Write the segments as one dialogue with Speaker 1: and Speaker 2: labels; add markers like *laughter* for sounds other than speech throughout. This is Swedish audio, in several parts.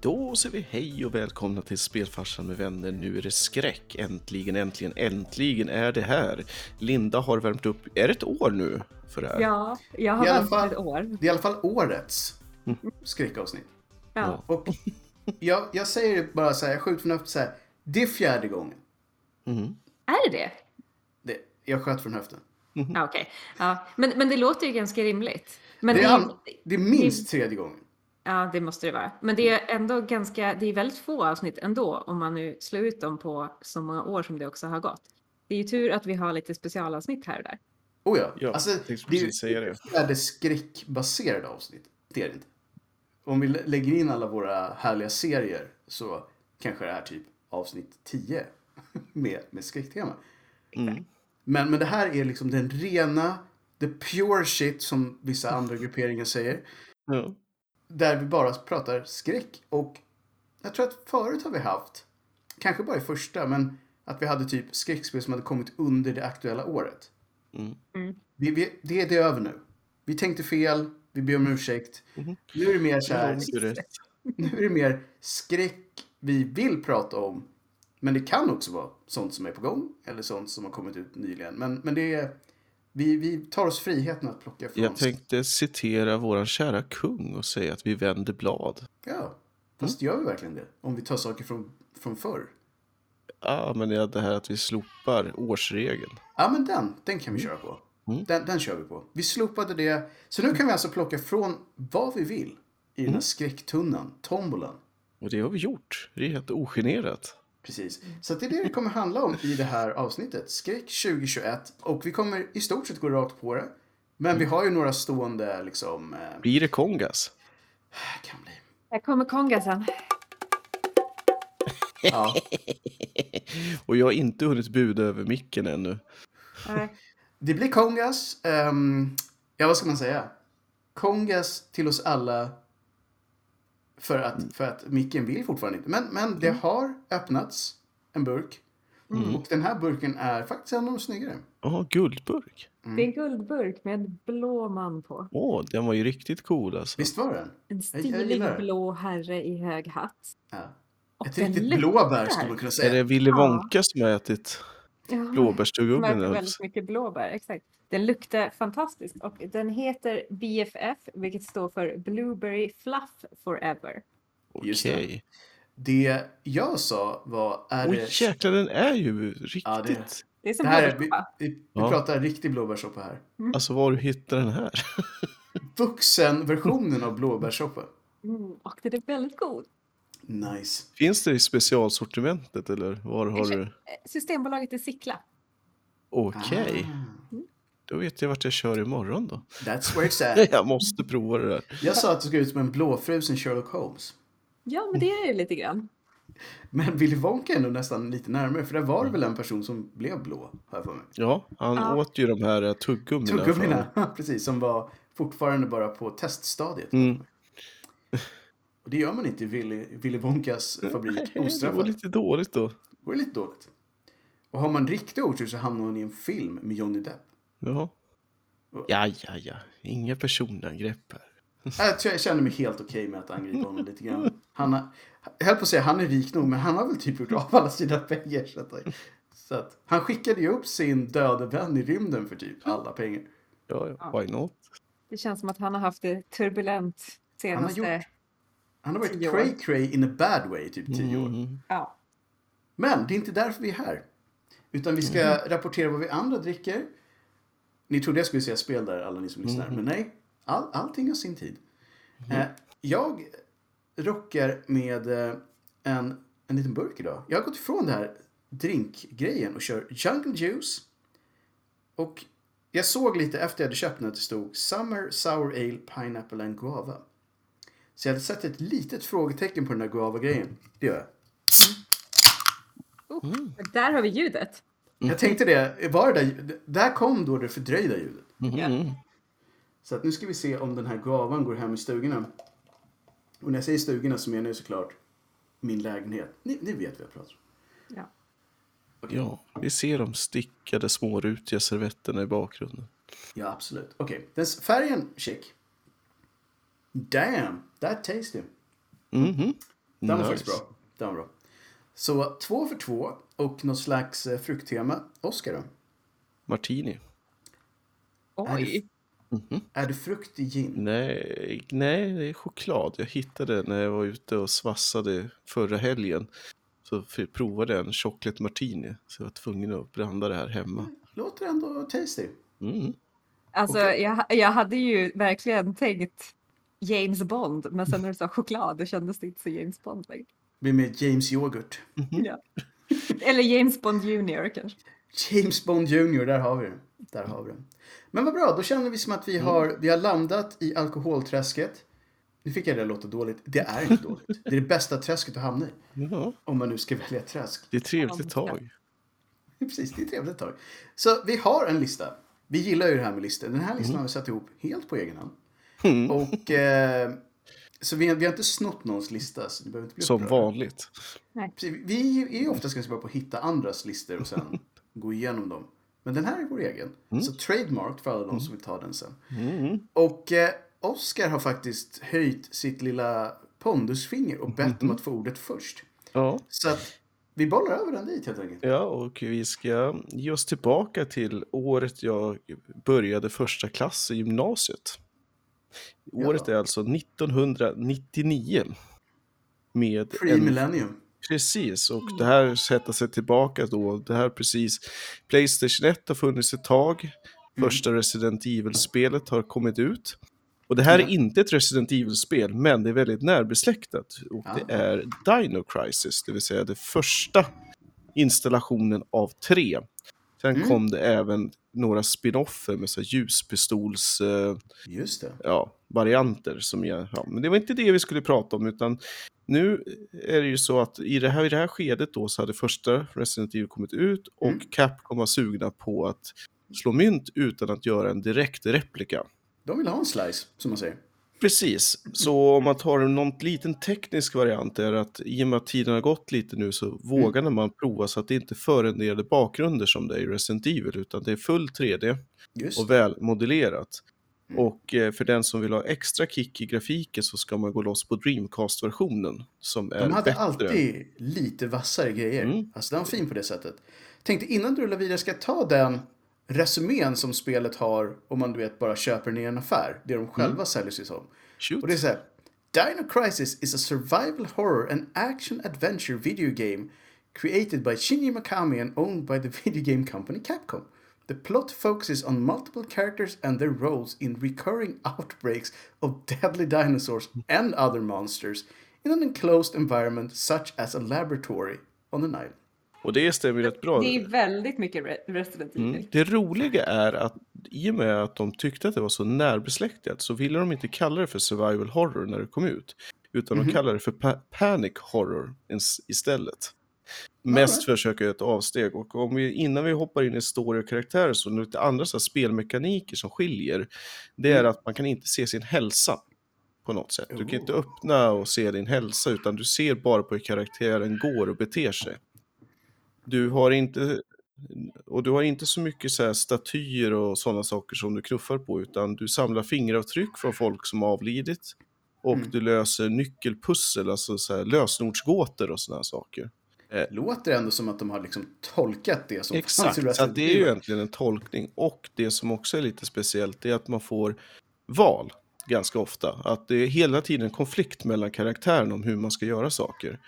Speaker 1: Då säger vi hej och välkomna till Spelfarsan med vänner. Nu är det skräck. Äntligen, äntligen, äntligen är det här. Linda har värmt upp. Är det ett år nu för det här?
Speaker 2: Ja, jag har väntat
Speaker 3: fall-
Speaker 2: ett år.
Speaker 3: Det är i alla fall årets skräckavsnitt.
Speaker 2: Ja.
Speaker 3: Och jag, jag säger det bara så här, jag skjuter från höften så här. Det är fjärde gången.
Speaker 1: Mhm.
Speaker 2: Är det det?
Speaker 3: Det, jag sköt från höften.
Speaker 2: Ja, okej. Ja. Men, men det låter ju ganska rimligt. Men
Speaker 3: Det
Speaker 2: det
Speaker 3: är, an, det är minst tredje gången.
Speaker 2: Ja, det måste det vara. Men det är ändå ganska, det är väldigt få avsnitt ändå om man nu slår ut dem på så många år som det också har gått. Det är ju tur att vi har lite specialavsnitt här och där.
Speaker 3: Oh ja.
Speaker 1: Ja,
Speaker 3: alltså, det är
Speaker 1: säga det.
Speaker 3: är det skräckbaserade avsnitt. Det är det inte. Om vi lä- lägger in alla våra härliga serier så kanske det är typ avsnitt 10 *laughs* med, med skräcktema.
Speaker 1: Mm.
Speaker 3: Men, men det här är liksom den rena, the pure shit som vissa andra grupperingar säger.
Speaker 1: Ja.
Speaker 3: Där vi bara pratar skräck. Och jag tror att förut har vi haft, kanske bara i första, men att vi hade typ skräckspel som hade kommit under det aktuella året.
Speaker 1: Mm.
Speaker 3: Vi, vi, det, det är över nu. Vi tänkte fel, vi ber om ursäkt. Nu är det mer så här, *laughs* nu är det mer skräck vi vill prata om. Men det kan också vara sånt som är på gång eller sånt som har kommit ut nyligen. Men, men det är, vi, vi tar oss friheten att plocka från
Speaker 1: Jag tänkte citera våran kära kung och säga att vi vänder blad.
Speaker 3: Ja, fast gör vi verkligen det? Om vi tar saker från, från förr?
Speaker 1: Ja, men det här att vi slopar årsregeln.
Speaker 3: Ja, men den, den kan vi köra på.
Speaker 1: Mm.
Speaker 3: Den, den kör vi på. Vi slopade det. Så nu kan vi alltså plocka från vad vi vill i den här skräcktunnan, tombolan.
Speaker 1: Och det har vi gjort. Det är helt ogenerat.
Speaker 3: Precis. Så att det är det det kommer handla om i det här avsnittet. Skräck 2021. Och vi kommer i stort sett gå rakt på det. Men vi har ju några stående liksom... Eh,
Speaker 1: Blir det kongas? *sighs*
Speaker 3: kan bli.
Speaker 2: Här kommer kongasen.
Speaker 3: Ja,
Speaker 1: Och jag har inte hunnit buda över micken ännu.
Speaker 2: Nej.
Speaker 3: det blir kongas. ehm, ja, vad ska man säga? Kongas till oss alla. För att, för att micken vill fortfarande inte. Men, men det har öppnats en burk. Och den här burken är faktiskt en av de snyggare.
Speaker 1: Ja, guldburk.
Speaker 2: Det är en guldburk med en blå man på.
Speaker 1: Åh, den var ju riktigt cool alltså.
Speaker 3: Visst var den?
Speaker 2: En stilig blå herre i hög hatt.
Speaker 3: Ja.
Speaker 2: Och
Speaker 3: Ett riktigt blåbär skulle man kunna
Speaker 1: Är
Speaker 3: säga.
Speaker 1: det Willy
Speaker 2: Ja.
Speaker 1: Wonka som har ätit
Speaker 2: Ja.
Speaker 1: eller?
Speaker 2: väldigt mycket blåbär, exakt. Den luktar fantastiskt och den heter BFF, vilket står för Blueberry Fluff Forever.
Speaker 1: Okej.
Speaker 3: det. Det jag sa var... Är
Speaker 1: Oj,
Speaker 3: det...
Speaker 1: jäklar, den är ju riktigt...
Speaker 3: Ja, det-
Speaker 2: Det är som
Speaker 3: Det här är, vi,
Speaker 2: blåbärssoppa.
Speaker 3: vi, vi
Speaker 1: Ja.
Speaker 3: pratar riktig blåbärssoppa här.
Speaker 1: Alltså, var du hittar den här? *laughs*
Speaker 3: Vuxenversionen av blåbärssoppa.
Speaker 2: Mm, och den är väldigt god.
Speaker 3: Nice.
Speaker 1: Finns det i specialsortimentet eller var har du?
Speaker 2: Eh, Systembolaget i Sickla.
Speaker 1: Okej,
Speaker 3: Ah,
Speaker 1: då vet jag vart jag kör imorgon då.
Speaker 3: that's where it's at. *laughs*
Speaker 1: Jag måste prova det där.
Speaker 3: Jag sa att det skulle ut som en blåfrusen Sherlock Holmes.
Speaker 2: Ja, men det är det lite grann.
Speaker 3: Men Willy Wonka är ändå nästan lite närmare. För där var det väl en person som blev blå, har jag för mig.
Speaker 1: Ja, han
Speaker 2: Ja.
Speaker 1: åt ju de här eh, tuggummina. för-
Speaker 3: Tuggummina, *laughs* precis. Som var fortfarande bara på teststadiet.
Speaker 1: Mm.
Speaker 3: Och det gör man inte i Willy, Willy Wonkas *laughs* fabrik
Speaker 1: Det var
Speaker 3: ostraffat.
Speaker 1: lite dåligt då.
Speaker 3: Det var lite dåligt. Och har man riktig otur så hamnar man i en film med Johnny Depp.
Speaker 1: Ja. Ja, ja, ja. Inga personangrepp här.
Speaker 3: Jag tror jag känner mig helt okej med att angripa honom lite grann. *laughs* Han har, jag höll på att säga han är rik nog, men han har väl typ gjort av alla sina pengar. Så att, så att, han skickade ju upp sin döde vän i rymden för typ alla pengar.
Speaker 1: Ja, ja. Why not?
Speaker 2: Det känns som att han har haft det turbulent
Speaker 3: Han har
Speaker 2: senaste...
Speaker 3: Han har varit
Speaker 2: år.
Speaker 3: cray cray in a bad way i typ tio år.
Speaker 1: Mm.
Speaker 2: Ja.
Speaker 3: Men det är inte därför vi är här. Utan vi ska rapportera vad vi andra dricker. Ni trodde jag skulle säga spel där, alla ni som lyssnar. Men nej, all, allting har sin tid. Eh, jag rockar med eh, en, en liten burk idag. Jag har gått ifrån det här drinkgrejen och kör Jungle Juice. Och jag såg lite efter jag hade köpt den att det stod Summer Sour Ale Pineapple and Guava. Så jag hade sett ett litet frågetecken på den här guava-grejen. Det gör jag.
Speaker 2: Oh, Där har vi ljudet.
Speaker 3: Jag tänkte det, var det där, där kom då det fördröjda ljudet.
Speaker 1: Mm.
Speaker 3: Så att nu ska vi se om den här gavan går hem i stugorna. Och när jag säger stugorna så menar jag såklart min lägenhet. Ni, ni vet vad jag pratar om.
Speaker 2: Ja.
Speaker 1: Ja, vi ser de stickade smårutiga servetterna i bakgrunden.
Speaker 3: Ja, absolut. Okej, den s- färgen, chic. Damn, that tasty.
Speaker 1: Mhm.
Speaker 3: Den var
Speaker 1: Nice.
Speaker 3: faktiskt bra. Den var bra. Så två för två och något slags eh, frukttema. Oskar då?
Speaker 1: Martini.
Speaker 2: Oj.
Speaker 3: Är det frukt i gin?
Speaker 1: Nej, nej, det är choklad. Jag hittade när jag var ute och svassade förra helgen. Så provade jag en chocolate martini. Så jag var tvungen att blanda det här hemma.
Speaker 3: Låter ändå tasty.
Speaker 1: Mm.
Speaker 2: Alltså,
Speaker 3: Okej.
Speaker 2: jag, jag hade ju verkligen tänkt James Bond, men sen när du sa choklad, då kändes det inte så James Bond längre.
Speaker 3: Blir med James yoghurt.
Speaker 2: Ja. Eller James Bond Junior kanske.
Speaker 3: James Bond Jr, där har vi det. Där har vi det. Men vad bra, då känner vi som att vi har, vi har landat i alkoholträsket. Nu fick jag det att låta dåligt. Det är inte dåligt. Det är det bästa träsket att hamna i.
Speaker 1: Ja,
Speaker 3: Om man nu ska välja träsk.
Speaker 1: det är trevligt ett tag.
Speaker 3: Precis, det är trevligt ett tag. Så vi har en lista. Vi gillar ju det här med listor. Den här listan har vi satt ihop helt på egen hand.
Speaker 1: Mm.
Speaker 3: Och, eh, så vi, vi har inte snott någons lista. Så ni behöver inte bli
Speaker 1: Som
Speaker 3: upprörda.
Speaker 1: vanligt.
Speaker 3: Precis, Vi är ju oftast ganska bra på att hitta andras listor och sen *laughs* gå igenom dem. Men den här är vår egen. Så trademark för alla de som vill ta den sen.
Speaker 1: Mm.
Speaker 3: Och eh, Oscar har faktiskt höjt sitt lilla pondusfinger och bett om att få ordet först.
Speaker 1: Ja.
Speaker 3: Så att vi bollar över den dit helt enkelt.
Speaker 1: ja, och vi ska ge oss tillbaka till året jag började första klass i gymnasiet. Året
Speaker 3: Ja.
Speaker 1: är alltså 1999. Med en
Speaker 3: Pre-millennium.
Speaker 1: Precis, och det här sätter sig tillbaka då. Det här precis. Playstation 1 har funnits ett tag. Första Resident Evil-spelet har kommit ut. Och det här
Speaker 3: Ja.
Speaker 1: är inte ett Resident Evil-spel, men det är väldigt närbesläktat. Och det
Speaker 3: Ah.
Speaker 1: är Dino Crisis, det vill säga det första installationen av tre. Sen
Speaker 3: Mm.
Speaker 1: kom det även några spin-offer med så ljuspistols...
Speaker 3: Just det.
Speaker 1: ja, varianter. Som jag, ja, men det var inte det vi skulle prata om, utan nu är det ju så att i det här, i det här skedet då så hade första Resident Evil kommit ut och
Speaker 3: Mm.
Speaker 1: Capcom var sugna på att slå mynt utan att göra en direkt replika.
Speaker 3: De vill ha en slice, som man säger.
Speaker 1: Precis, så om man tar någon liten teknisk variant är att i och med att tiden har gått lite nu så vågade man prova så att det inte förrenderade bakgrunder som det är i Resident Evil utan det är full 3D
Speaker 3: Just
Speaker 1: och
Speaker 3: det. Mm.
Speaker 1: Och eh, för den som vill ha extra kick i grafiken så ska man gå loss på Dreamcast-versionen som är
Speaker 3: De hade
Speaker 1: bättre.
Speaker 3: alltid lite vassare grejer.
Speaker 1: Mm.
Speaker 3: Alltså den var fin på det sättet. Tänkte innan du rullar vidare, ska jag ta den resumén som spelet har om man du vet bara köper den i en affär. Det de själva säljer sig som.
Speaker 1: Shoot.
Speaker 3: Och det är så här. Dino Crisis is a survival horror and action adventure video game created by Shinji Mikami and owned by the video game company Capcom. The plot focuses on multiple characters and their roles in recurring *laughs* outbreaks of deadly dinosaurs and other monsters in an enclosed environment such as a laboratory on an island.
Speaker 1: Och det stämmer rätt bra.
Speaker 2: Det är väldigt mycket Re- Resident Evil.
Speaker 1: Mm. Det roliga är att i och med att de tyckte att det var så närbesläktat så ville de inte kalla det för survival horror när det kom ut. Utan
Speaker 3: Mhm.
Speaker 1: de kallade det för pa- panic horror istället. Mest för att försöka göra ett avsteg. Och om vi, innan vi hoppar in i story och karaktärer så är det lite andra så här spelmekaniker som skiljer. Det är
Speaker 3: Mm.
Speaker 1: att man kan inte se sin hälsa på något sätt. Du kan inte öppna och se din hälsa utan du ser bara på hur karaktären går och beter sig. Du har inte och du har inte så mycket så statyer och sådana saker som du knuffar på utan du samlar fingeravtryck från folk som avlidit och
Speaker 3: Mm.
Speaker 1: du löser nyckelpussel, alltså så lösenordsgåtor och sådana saker.
Speaker 3: Låter ändå som att de har liksom tolkat det som fanns i
Speaker 1: Exakt,
Speaker 3: Resident
Speaker 1: det är ju egentligen en tolkning. Och det som också är lite speciellt är att man får val ganska ofta. Att det är hela tiden en konflikt mellan karaktärerna om hur man ska göra saker.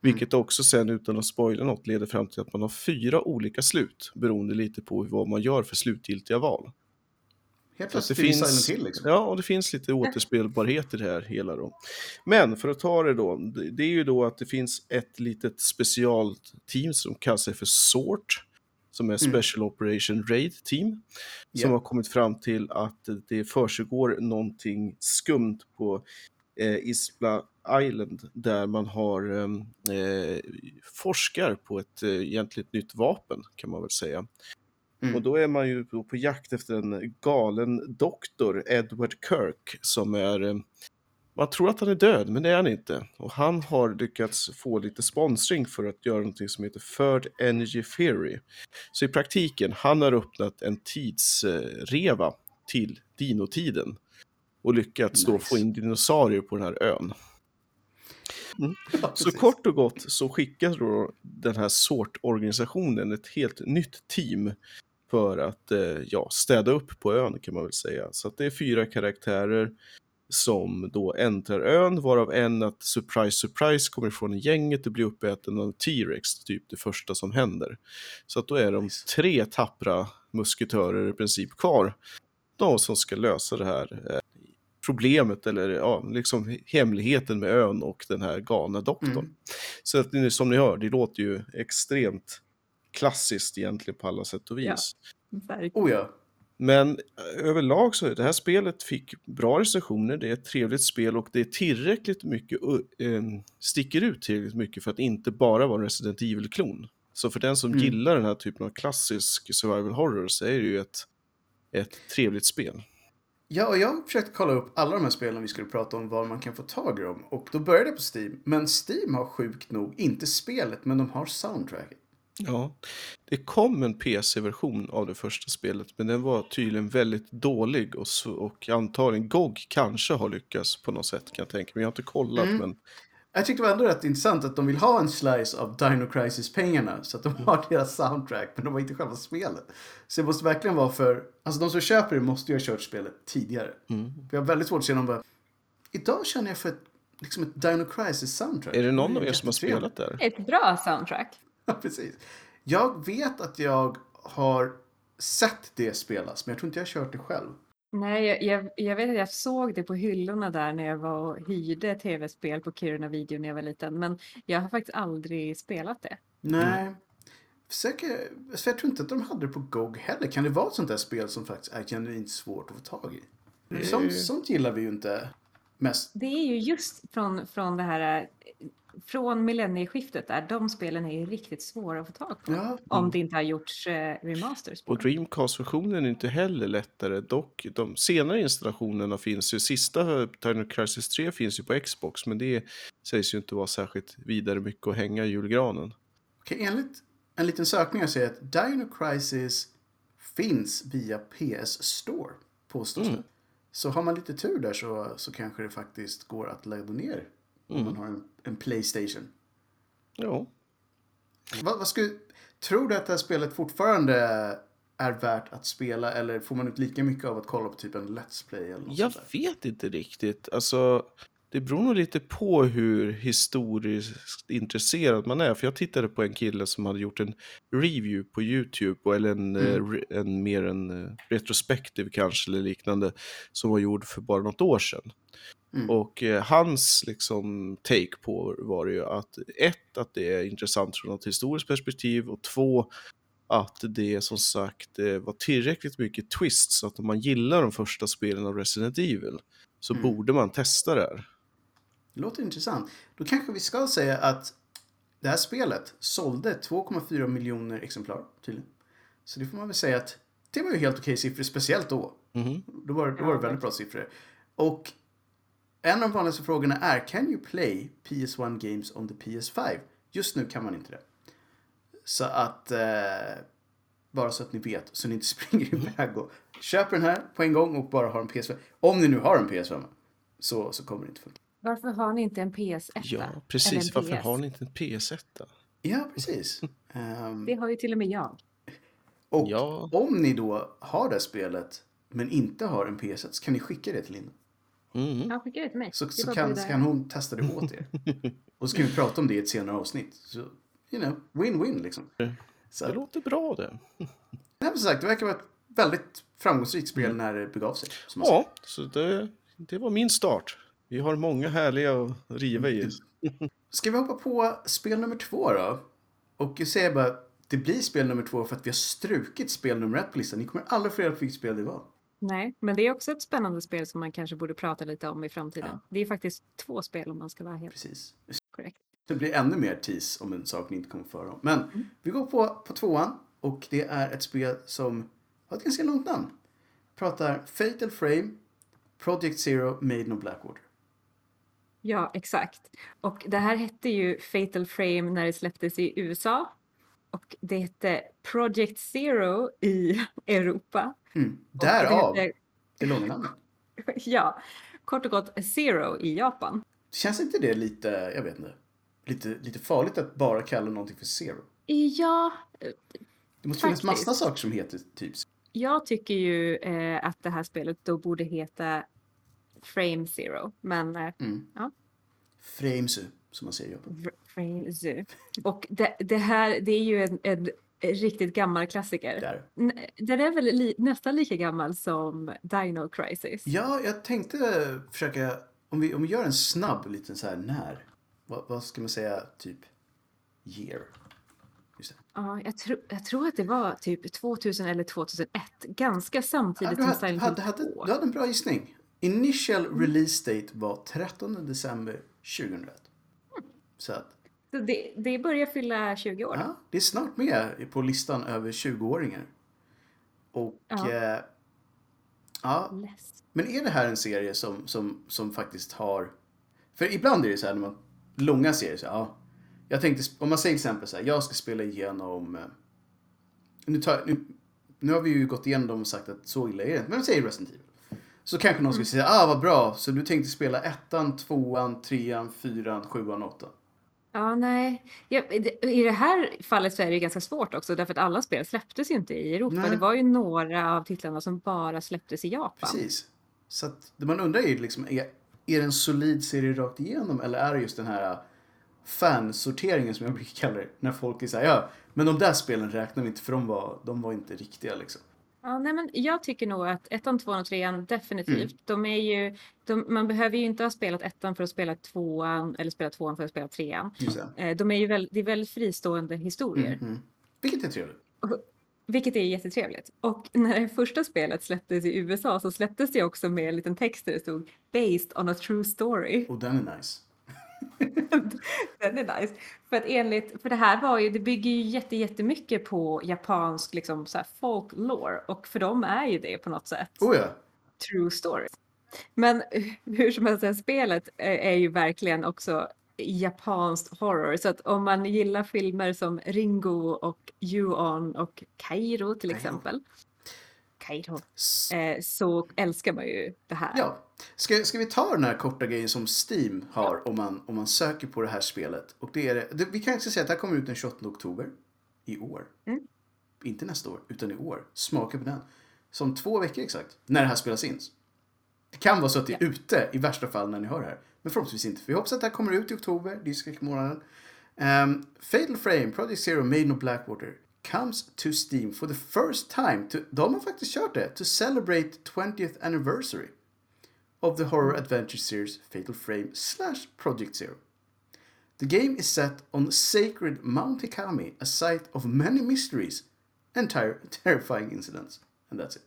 Speaker 1: Vilket också sen utan att spoila något leder fram till att man har fyra olika slut beroende lite på vad man gör för slutgiltiga val.
Speaker 3: Helt
Speaker 1: att det
Speaker 3: plötsligt finns... Hill liksom.
Speaker 1: ja, och det finns lite återspelbarhet i det här hela då. Men för att ta det då, det är ju då att det finns ett litet specialteam som kallar sig för SORT, som är Special Operation Raid Team, som
Speaker 3: Ja.
Speaker 1: har kommit fram till att det försiggår någonting skumt på eh, Isla Island där man har ehm, eh, forskar på ett eh, egentligen nytt vapen kan man väl säga.
Speaker 3: Mm.
Speaker 1: Och då är man ju på, jakt efter en galen doktor, Edward Kirk, som är... eh, Man tror att han är död, men det är han inte. Och han har lyckats få lite sponsring för att göra någonting som heter Third Energy Theory. Så i praktiken, han har öppnat en tidsreva till dinotiden och lyckats då
Speaker 3: Nice.
Speaker 1: få in dinosaurier på den här ön. *laughs*
Speaker 3: Ja,
Speaker 1: Så kort och gott så skickar då den här SORT-organisationen ett helt nytt team för att eh, ja, städa upp på ön kan man väl säga. Så att det är fyra karaktärer som då äntrar ön, varav en att surprise, surprise kommer ifrån gänget och blir uppäten av T-Rex, typ det första som händer. Så att då är de tre tappra musketörer i princip kvar. De som ska lösa det här eh, problemet eller ja, liksom hemligheten med ön och den här galna doktorn.
Speaker 3: Mm.
Speaker 1: Så att som ni hör, det låter ju extremt klassiskt egentligen på alla sätt och vis.
Speaker 2: Ja. Verkligen.
Speaker 3: Oh ja.
Speaker 1: Men eh, överlag så är det här spelet fick bra recensioner, det är ett trevligt spel och det är tillräckligt mycket, uh, eh, sticker ut tillräckligt mycket för att inte bara vara en Resident Evil-klon. Så för den som
Speaker 3: Mm.
Speaker 1: gillar den här typen av klassisk survival horror så är det ju ett, ett trevligt spel.
Speaker 3: Ja, och jag försökte kolla upp alla de här spelen vi skulle prata om, var man kan få tag i dem. Och då började jag på Steam. Men Steam har sjukt nog, inte spelet, men de har soundtracket.
Speaker 1: Ja, det kom en PC-version av det första spelet, men den var tydligen väldigt dålig och, och antagligen GOG kanske har lyckats på något sätt kan jag tänka mig. Jag har inte kollat,
Speaker 3: Mm.
Speaker 1: men
Speaker 3: Jag tyckte det var ändå rätt intressant att de vill ha en slice av Dino Crisis-pengarna. Så att de har deras soundtrack, men de har inte själva spelet. Så det måste verkligen vara för... Alltså de som köper det måste ju ha kört spelet tidigare.
Speaker 1: mm.
Speaker 3: För jag har väldigt svårt att se någon bara... Idag känner jag för ett, liksom ett Dino Crisis-soundtrack.
Speaker 1: är det någon
Speaker 3: är
Speaker 1: av er som har spelat där?
Speaker 2: Ett bra soundtrack.
Speaker 3: Ja, *laughs* precis. Jag vet att jag har sett det spelas, men jag tror inte jag har kört det själv.
Speaker 2: Nej, jag, jag, jag vet att jag såg det på hyllorna där när jag var och hyrde tv-spel på Kiruna Video när jag var liten. Men jag har faktiskt aldrig spelat det.
Speaker 3: Nej. Säker, så jag tror inte att de hade det på GOG heller. Kan det vara ett sånt där spel som faktiskt är genuint svårt att få tag i?
Speaker 1: Det-
Speaker 3: Sånt, sånt gillar vi ju inte mest.
Speaker 2: Det är ju just från, från det här eh, från millennieskiftet där. De spelen är ju riktigt svåra att få tag på.
Speaker 3: Ja.
Speaker 2: Om det inte har gjorts eh, remasters på
Speaker 1: Och. Dreamcast-versionen är inte heller lättare. Dock, de senare installationerna finns ju. Sista Dino Crisis 3 finns ju på Xbox, men det sägs ju inte vara särskilt vidare mycket att hänga i julgranen.
Speaker 3: Okej, enligt en liten sökning jag säger att Dino Crisis finns via PS Store, påstås
Speaker 1: Mm.
Speaker 3: det. Så har man lite tur där så, så kanske det faktiskt går att ladda ner om
Speaker 1: Mm.
Speaker 3: man har en, en Playstation.
Speaker 1: Ja,
Speaker 3: Vad, vad skulle, tror du att det här spelet fortfarande är värt att spela eller får man ut lika mycket av att kolla på typ en Let's Play eller något
Speaker 1: jag vet inte riktigt. Alltså, det beror nog lite på hur historiskt intresserad man är. För jag tittade på en kille som hade gjort en review på YouTube, och- eller en, eh,
Speaker 3: Mm.
Speaker 1: re- en mer en eh, retrospektiv kanske, eller liknande, som var gjord för bara något år sedan.
Speaker 3: Mm.
Speaker 1: Och eh, hans liksom take på var ju att ett, att det är intressant från ett historiskt perspektiv och två, att det som sagt eh, var tillräckligt mycket twists så att om man gillar de första spelen av Resident Evil så
Speaker 3: Mm.
Speaker 1: borde man testa det här.
Speaker 3: Det låter intressant. Då kanske vi ska säga att det här spelet sålde 2,4 miljoner exemplar tydligen. Så det får man väl säga att det var ju helt okej siffror, speciellt då.
Speaker 1: Mhm.
Speaker 3: Då var, då var det väldigt bra siffror. Och en av de vanligaste frågorna är Can you play PS1 games on the PS5? Just nu kan man inte det. Så att eh, bara så att ni vet, så ni inte *laughs* springer iväg och köper den här på en gång och bara har en PS5. Om ni nu har en PS5 så, så kommer det inte funka.
Speaker 2: Varför har ni inte en PS1?
Speaker 1: Ja, precis. Varför
Speaker 2: PS?
Speaker 1: har ni inte en PS1? då?
Speaker 3: Ja, precis. Ehm,
Speaker 2: Det har ju till och med jag.
Speaker 3: och
Speaker 1: Ja.
Speaker 3: om ni då har det här spelet men inte har en PS1 så kan ni skicka det till Linda.
Speaker 1: Mhm.
Speaker 2: Han skickar det till mig.
Speaker 3: Så, så, kan, så kan hon testa det åt er. *laughs* Och så kan vi prata om det i ett senare avsnitt. Så, you know, win-win liksom. Så,
Speaker 1: Det
Speaker 3: nej,
Speaker 1: låter bra det.
Speaker 3: men som sagt, det verkar vara ett väldigt framgångsrikt spel när det begav sig.
Speaker 1: Ja, så det, det var min start. Vi har många härliga att riva i.
Speaker 3: Ska vi hoppa på spel nummer två då? Och jag säger bara, det blir spel nummer två för att vi har strukit spel nummer ett på listan. Ni kommer aldrig få reda på vilket spel det var.
Speaker 2: Nej, men det är också ett spännande spel som man kanske borde prata lite om i framtiden.
Speaker 3: Ja.
Speaker 2: Det är faktiskt två spel om man ska vara helt
Speaker 3: Precis.
Speaker 2: korrekt.
Speaker 3: Det blir ännu mer tease om en sak ni inte kommer föra om. Men vi går på, på tvåan och det är ett spel som har ett ganska långt namn. Pratar Fatal Frame, Project Zero, Maiden of Blackwater.
Speaker 2: Ja, exakt. Och det här hette ju Fatal Frame när det släpptes i USA. Och det hette Project Zero i *laughs* Europa.
Speaker 3: Mm. Därav
Speaker 2: Det hette,
Speaker 3: det långa namnet. *laughs*
Speaker 2: ja, kort och gott Zero i Japan.
Speaker 3: Känns inte det lite, jag vet inte, lite, lite farligt att bara kalla någonting för Zero?
Speaker 2: Ja,
Speaker 3: Det måste finnas
Speaker 2: Faktiskt.
Speaker 3: massa saker som heter typ
Speaker 2: jag tycker ju eh, att det här spelet då borde heta Frame Zero. Men eh,
Speaker 3: mm.
Speaker 2: Ja.
Speaker 3: Framesu, som man säger.
Speaker 2: v- Frame Zero. Och det, det här, det är ju en, en riktigt gammal klassiker.
Speaker 3: Där.
Speaker 2: Den är väl li, nästan lika gammal som Dino Crisis.
Speaker 3: Ja, jag tänkte försöka, om vi, om vi gör en snabb liten så här när. Vad, vad ska man säga, typ year?
Speaker 2: Ja, jag, tro, jag tror att det var typ 2000 eller 2001. Ganska
Speaker 3: Ja,
Speaker 2: samtidigt
Speaker 3: du,
Speaker 2: som
Speaker 3: hade,
Speaker 2: Silent Hill
Speaker 3: hade,
Speaker 2: 2.
Speaker 3: du hade en bra gissning. Initial release date var 13 december 2001. Så att,
Speaker 2: Så det, det börjar fylla 20 år.
Speaker 3: ja, det är snart med på listan över 20-åringar. Och
Speaker 2: Ja.
Speaker 3: eh, ja. Men är det här en serie som, som, som faktiskt har... För ibland är det så här när man... Långa serier, så här, ja. Jag tänkte, om man säger exempel så här, jag ska spela igenom... eh, Nu, tar, nu, nu har vi ju gått igenom dem och sagt att så illa är det inte, men säg Resident Evil. Så kanske någon skulle säga, ah vad bra, så du tänkte spela ettan, tvåan, trean, fyran, sjuan, åttan.
Speaker 2: Ja, nej. Ja, I det här fallet så är det ju ganska svårt också därför att alla spel släpptes ju inte i Europa.
Speaker 3: Nej.
Speaker 2: Det var ju några av titlarna som bara släpptes i Japan.
Speaker 3: Precis. Så att det man undrar är ju liksom, är, är det en solid serie rakt igenom eller är det just den här äh, fansorteringen som jag brukar kalla det. När folk är såhär, ja, men de där spelen räknar vi inte för de var, de var inte riktiga liksom.
Speaker 2: Ja, nej, men jag tycker nog att ettan, tvåan och trean definitivt.
Speaker 3: Mm.
Speaker 2: De är ju, de, man behöver ju inte ha spelat ettan för att spela tvåan eller spela tvåan för att spela trean. Eh, De är ju väl, det är väldigt fristående historier.
Speaker 3: Mm, mm. Vilket är trevligt.
Speaker 2: Vilket är jättetrevligt. Och när det första spelet släpptes i USA så släpptes det också med en liten text där det stod “Based on a true story”.
Speaker 3: Och den är nice. *laughs*
Speaker 2: Den är nice. För att enligt, för det här var ju, det bygger ju jätte, jättemycket på japansk liksom så här folklore och för dem är ju det på något sätt
Speaker 3: Oh ja.
Speaker 2: true stories. Men *laughs* hur som helst, spelet är ju verkligen också japanskt horror. Så att om man gillar filmer som Ringo och Ju-On och Kairo till exempel.
Speaker 3: S-
Speaker 2: Eh, så älskar man ju det här.
Speaker 3: Ja. Ska, ska vi ta den här korta grejen som Steam har om, man, om man söker på det här spelet? Och det är det, det, vi kanske ska säga att det här kommer ut den 28 oktober i år.
Speaker 2: Mm.
Speaker 3: Inte nästa år, utan i år. Smaka på den. Som två veckor exakt, när det här spelas in. Det kan vara så att det är ute i värsta fall när ni hör det här. Men förhoppningsvis inte. För vi hoppas att det här kommer ut i oktober. Det är skräckmånaden. Um, Fatal Frame, Project Zero, Maiden of Blackwater comes to Steam for the first time. To, de har faktiskt kört det. To celebrate 20th anniversary of the horror adventure series Fatal Frame slash Project Zero. The game is set on sacred Mount Hikami, a site of many mysteries and ter- *laughs* terrifying incidents. And that's it.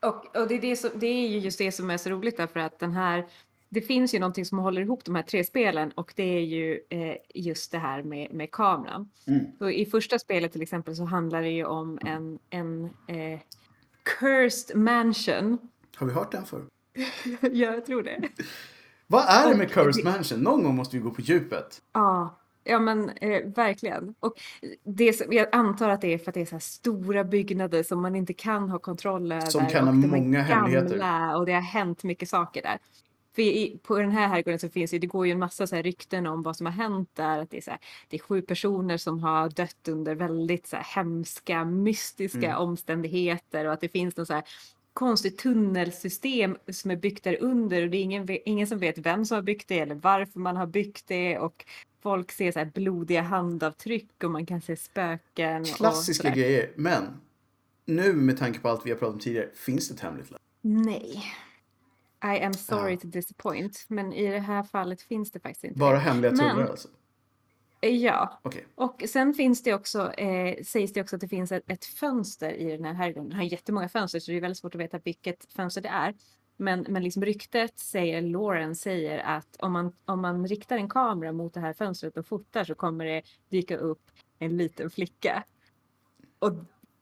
Speaker 2: Och, och det, är det, som, det är ju just det som är så roligt därför att den här det finns ju någonting som håller ihop de här tre spelen och det är ju eh, just det här med, med kameran.
Speaker 3: Mm.
Speaker 2: Så I första spelet till exempel så handlar det ju om en, en eh, cursed mansion.
Speaker 3: Har vi hört den förr? *laughs*
Speaker 2: ja, jag tror det.
Speaker 3: Vad är det med Cursed Mansion? Någon gång måste vi gå på djupet.
Speaker 2: Ja, ja men eh, verkligen. Och det, som- jag antar att det är för att det är så här stora byggnader som man inte kan ha kontroll över.
Speaker 3: Som kan ha många hemligheter.
Speaker 2: Och det har hänt mycket saker där. För i, på den här herrgården så finns ju, det går ju en massa så här rykten om vad som har hänt där. Att det, är så här, det är sju personer som har dött under väldigt så här hemska, mystiska
Speaker 3: Mm.
Speaker 2: omständigheter. Och att det finns någon så här konstigt tunnelsystem som är byggt där under. Och det är ingen, ingen som vet vem som har byggt det eller varför man har byggt det. Och folk ser så här blodiga handavtryck och man kan se spöken.
Speaker 3: Klassiska grejer. Men nu med tanke på allt vi har pratat om tidigare, finns det ett hemligt land?
Speaker 2: Nej. I am sorry
Speaker 3: Ja.
Speaker 2: to disappoint. Men i det här fallet finns det faktiskt inte.
Speaker 3: Bara hemliga
Speaker 2: Men-
Speaker 3: tunnlar alltså?
Speaker 2: Ja,
Speaker 3: Okej.
Speaker 2: och sen finns det också, eh, sägs det också att det finns ett, ett fönster i den här herrgården. Den har jättemånga fönster så det är väldigt svårt att veta vilket fönster det är. Men, men liksom ryktet säger, Lauren säger att om man, om man riktar en kamera mot det här fönstret och fotar så kommer det dyka upp en liten flicka. Och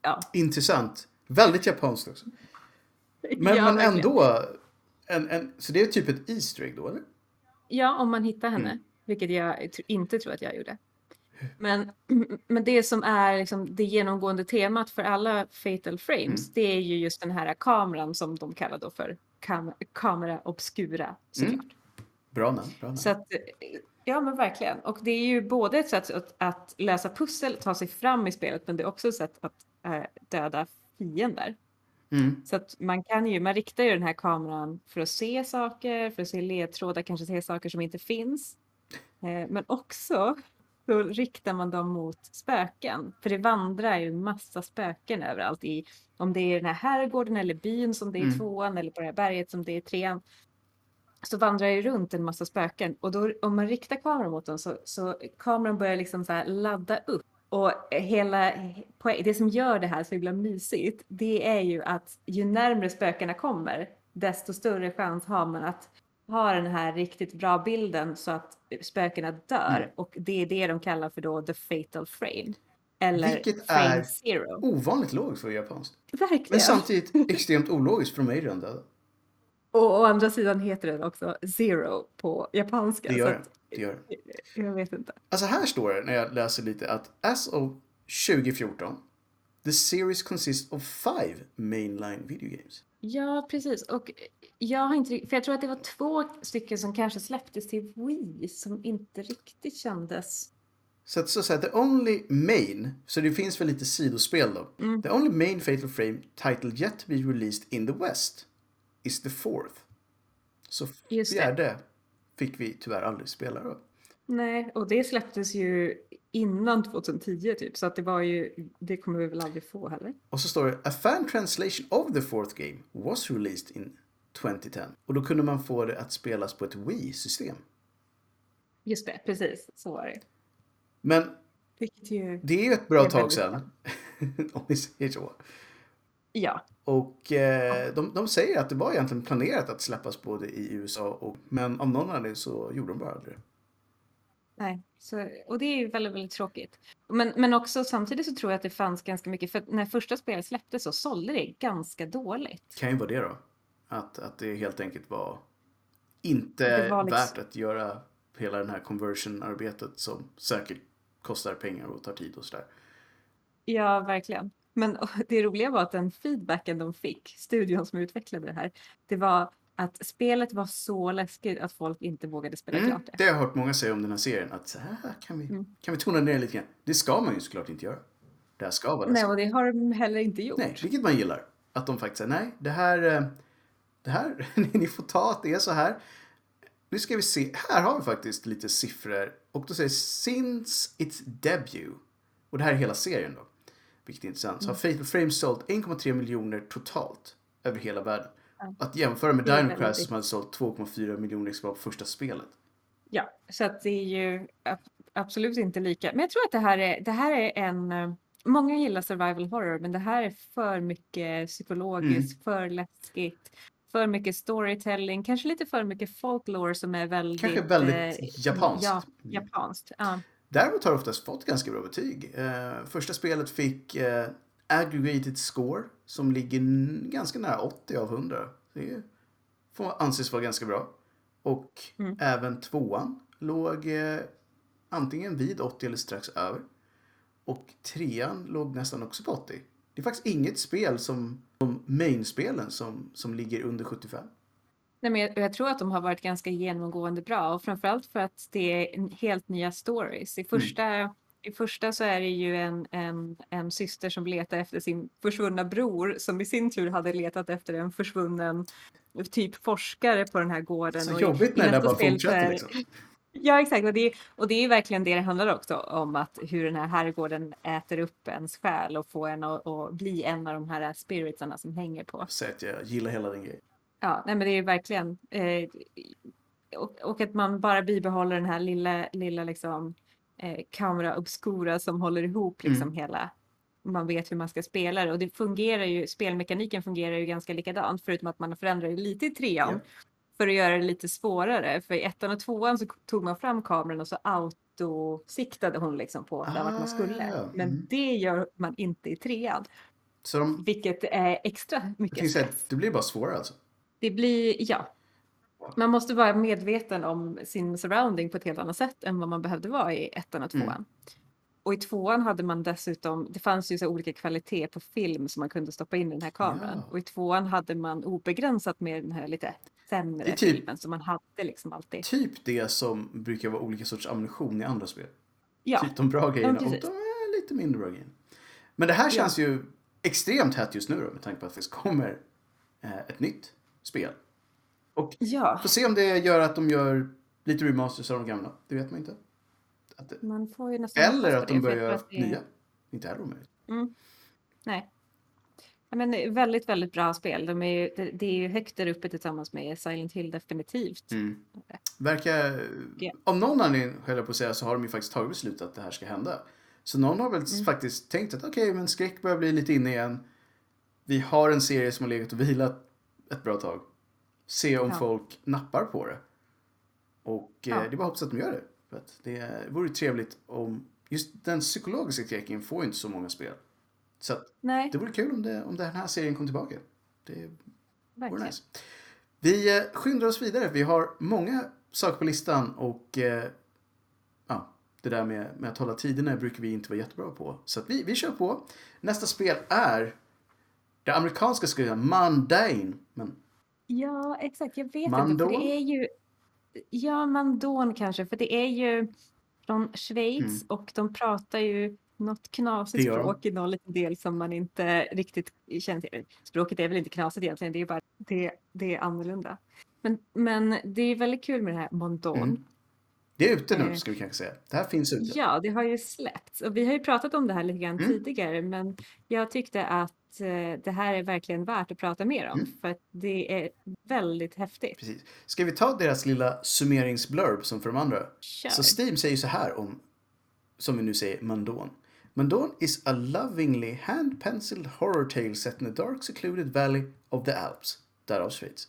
Speaker 2: ja.
Speaker 3: Intressant. Väldigt japanskt också. Men,
Speaker 2: ja,
Speaker 3: men
Speaker 2: verkligen.
Speaker 3: En, en, så det är typ ett Easter egg då, eller?
Speaker 2: Ja, om man hittar henne,
Speaker 3: Mm.
Speaker 2: vilket jag inte tror att jag gjorde. Men, *clears throat* men det som är liksom det genomgående temat för alla Fatal Frames,
Speaker 3: Mm.
Speaker 2: det är ju just den här kameran som de kallar då för kam kamera obscura såklart.
Speaker 3: Bra namn. Bra namn.
Speaker 2: Så att, ja men verkligen. Och det är ju både ett sätt att, att lösa pussel, ta sig fram i spelet, men det är också ett sätt att eh, döda fiender.
Speaker 3: Mm.
Speaker 2: Så att man kan ju, man riktar ju den här kameran för att se saker, för att se ledtrådar, kanske se saker som inte finns. Eh, men också så riktar man dem mot spöken. För det vandrar ju massa spöken överallt i, om det är den här herrgården eller byn som det är
Speaker 3: Mm.
Speaker 2: tvåan eller på det här berget som det är trean. Så vandrar det runt en massa spöken och då om man riktar kameran mot dem så, så kameran börjar liksom så ladda upp. Och hela, det som gör det här så himla mysigt, det är ju att ju närmre spökena kommer, desto större chans har man att ha den här riktigt bra bilden så att spökena dör.
Speaker 3: Mm.
Speaker 2: Och det är det de kallar för då the fatal frame. Eller
Speaker 3: Vilket
Speaker 2: frame
Speaker 3: är
Speaker 2: zero.
Speaker 3: Ovanligt logiskt för japanskt.
Speaker 2: Verkligen.
Speaker 3: Men samtidigt extremt ologiskt för de är ju redan döda.
Speaker 2: Och å andra sidan heter den också zero på japanska.
Speaker 3: Det gör det.
Speaker 2: att-
Speaker 3: det, gör det.
Speaker 2: Jag vet inte.
Speaker 3: Alltså här står det när jag läser lite att as of 2014 The series consists of five mainline video games.
Speaker 2: Ja, precis. Och jag har inte, för jag tror att det var två stycken som kanske släpptes till Wii som inte riktigt kändes.
Speaker 3: Så att så att säga, the only main, så det finns väl lite sidospel då.
Speaker 2: Mm.
Speaker 3: The only main Fatal Frame title yet to be released in the West is the fourth. Så fjärde fick vi tyvärr aldrig spela då.
Speaker 2: Nej, och det släpptes ju innan 2010 typ, så att det var ju, det kommer vi väl aldrig få heller.
Speaker 3: Och så står det A fan translation of the fourth game was released in 2010. Och då kunde man få det att spelas på ett Wii-system.
Speaker 2: Just det, precis, så var det.
Speaker 3: Men
Speaker 2: ju,
Speaker 3: det är ju ett bra tag sedan. *laughs* om vi säger så.
Speaker 2: Ja,
Speaker 3: Och eh, de, de säger att det var egentligen planerat att släppas både i USA och... Men av någon anledning så gjorde de bara aldrig det.
Speaker 2: nej. Så, och det är ju väldigt, väldigt tråkigt. Men, men också samtidigt så tror jag att det fanns ganska mycket, för när första spelet släpptes så sålde det ganska dåligt.
Speaker 3: Kan ju vara det då. Att, att det helt enkelt var inte
Speaker 2: Det var liksom-
Speaker 3: värt att göra hela den här conversion-arbetet som säkert kostar pengar och tar tid och sådär.
Speaker 2: Ja, verkligen. Men *laughs* det roliga var att den feedbacken de fick, studion som utvecklade det här, det var att spelet var så läskigt att folk inte vågade spela
Speaker 3: Mm,
Speaker 2: klart det.
Speaker 3: det har jag hört många säga om den här serien. Att så här kan vi,
Speaker 2: Mm.
Speaker 3: kan vi tona ner lite grann. Det ska man ju såklart inte göra. Det här ska vara
Speaker 2: Nej,
Speaker 3: läskigt.
Speaker 2: och det har de heller inte gjort.
Speaker 3: Nej, vilket man gillar. Att de faktiskt säger nej, det här, eh, det här, *laughs* ni får ta att det är så här. Nu ska vi se, här har vi faktiskt lite siffror. Och då säger since its debut, och det här är hela serien då, vilket är intressant, så har Fatal Frame sålt 1,3 miljoner totalt över hela världen. Att jämföra med Dino
Speaker 2: mycket.
Speaker 3: som hade sålt 2,4 miljoner exemplar på första spelet.
Speaker 2: Ja, så att det är ju ab- absolut inte lika. Men jag tror att det här är, det här är en... eh, Många gillar survival horror, men det här är för mycket psykologiskt,
Speaker 3: Mm.
Speaker 2: för läskigt, för mycket storytelling, kanske lite för mycket folklore som är väldigt...
Speaker 3: Kanske väldigt
Speaker 2: eh,
Speaker 3: japanskt.
Speaker 2: Ja, japanskt. Ja.
Speaker 3: Däremot har det oftast fått ganska bra betyg. Eh, första spelet fick eh, aggregated score som ligger ganska nära 80 av 100. Det får anses vara ganska bra. Och
Speaker 2: Mm.
Speaker 3: även tvåan låg eh, antingen vid 80 eller strax över. Och trean låg nästan också på 80. Det är faktiskt inget spel som de main-spelen som, som ligger under 75.
Speaker 2: Nej, men jag, jag tror att de har varit ganska genomgående bra och framförallt för att det är helt nya stories. I första, i första så är det ju en, en, en syster som letar efter sin försvunna bror som i sin tur hade letat efter en försvunnen typ forskare på den här gården.
Speaker 3: Så
Speaker 2: Och
Speaker 3: jobbigt när det bara
Speaker 2: så
Speaker 3: fortsätter liksom.
Speaker 2: Ja, exakt. Och det, är, och det är verkligen det det handlar också om, att hur den här herrgården äter upp ens själ och får en att, bli en av de här spiritsarna som hänger på.
Speaker 3: Säg att jag gillar hela den grejen.
Speaker 2: Ja, nej men det är verkligen. Eh, och, och att man bara bibehåller den här lilla, lilla liksom eh, camera obscura som håller ihop liksom hela. Man vet hur man ska spela det och det fungerar ju, spelmekaniken fungerar ju ganska likadant förutom att man har förändrat det lite i trean.
Speaker 3: Ja.
Speaker 2: För att göra det lite svårare. För i ettan och tvåan så tog man fram kameran och så autosiktade hon liksom på där vart man skulle.
Speaker 3: Ah,
Speaker 2: Men
Speaker 3: mm.
Speaker 2: det gör man inte i trean.
Speaker 3: Så de,
Speaker 2: Vilket är extra mycket
Speaker 3: tänkte säga, det blir bara svårare alltså.
Speaker 2: Det blir, ja. Man måste vara medveten om sin surrounding på ett helt annat sätt än vad man behövde vara i ettan och tvåan.
Speaker 3: Mm.
Speaker 2: Och i tvåan hade man dessutom, det fanns ju så olika kvalitet på film som man kunde stoppa in i den här kameran.
Speaker 3: Ja.
Speaker 2: Och i tvåan hade man obegränsat med den här lite sämre
Speaker 3: typ-
Speaker 2: filmen som man hade liksom alltid.
Speaker 3: Typ det som brukar vara olika sorts ammunition i andra spel.
Speaker 2: Ja,
Speaker 3: Typ de bra grejerna och
Speaker 2: precis.
Speaker 3: de lite mindre bra grejerna. Men det här känns ju extremt hett just nu då med tanke på att det kommer eh, ett nytt spel. Och
Speaker 2: ja,
Speaker 3: får se om det gör att de gör lite remasters av de gamla. Det vet man inte. Att det,
Speaker 2: man får ju nästan
Speaker 3: eller att de börjar göra
Speaker 2: det
Speaker 3: nya. Inte heller omöjligt.
Speaker 2: Nej. Ja, Men väldigt, väldigt bra spel. De är ju, det, är ju högt där uppe tillsammans med Silent Hill definitivt.
Speaker 3: Mm. Verkar...
Speaker 2: Ja.
Speaker 3: Om någon anledning, höll jag på att säga, så har de ju faktiskt tagit beslut att det här ska hända. Så någon har väl
Speaker 2: Mm.
Speaker 3: faktiskt tänkt att okej, men skräck börjar bli lite inne igen. Vi har en serie som har legat och vilat ett bra tag. Se om
Speaker 2: Ja.
Speaker 3: folk nappar på det. Och eh,
Speaker 2: Ja.
Speaker 3: det är bara hoppas att de gör det. För att det vore trevligt om... Just den psykologiska skräcken får ju inte så många spel. Så att
Speaker 2: Nej,
Speaker 3: det vore kul om, det, om den här serien kom tillbaka. Det vore nice. Vi eh, skyndar oss vidare. Vi har många saker på listan och eh, ja, det där med, med att hålla tiderna brukar vi inte vara jättebra på. Så att vi, vi kör på. Nästa spel är det amerikanska spelet Mundane. Men
Speaker 2: Ja, exakt. Jag vet inte.
Speaker 3: Mandon?
Speaker 2: För det är ju... Ja, Mandon kanske. För det är ju från Schweiz
Speaker 3: Mm.
Speaker 2: och de pratar ju något knasigt språk i någon liten del som man inte riktigt känner till. Språket är väl inte knasigt egentligen, det är bara det, det är annorlunda. Men, men det är väldigt kul med det här Mondon.
Speaker 3: Mm. Det är ute nu
Speaker 2: Eh.
Speaker 3: ska vi kanske säga. Det här finns ute.
Speaker 2: Ja, det har ju släppts och vi har ju pratat om det här lite grann
Speaker 3: Mm.
Speaker 2: tidigare, men jag tyckte att eh, det här är verkligen värt att prata mer om
Speaker 3: Mm.
Speaker 2: för att det är väldigt häftigt.
Speaker 3: Precis. Ska vi ta deras lilla summeringsblurb som för de andra?
Speaker 2: Kör.
Speaker 3: Så Steam säger så här om, som vi nu säger, Mandon. Mandon is a lovingly hand-penciled horror tale set in a dark secluded valley of the Alps, därav Schweiz.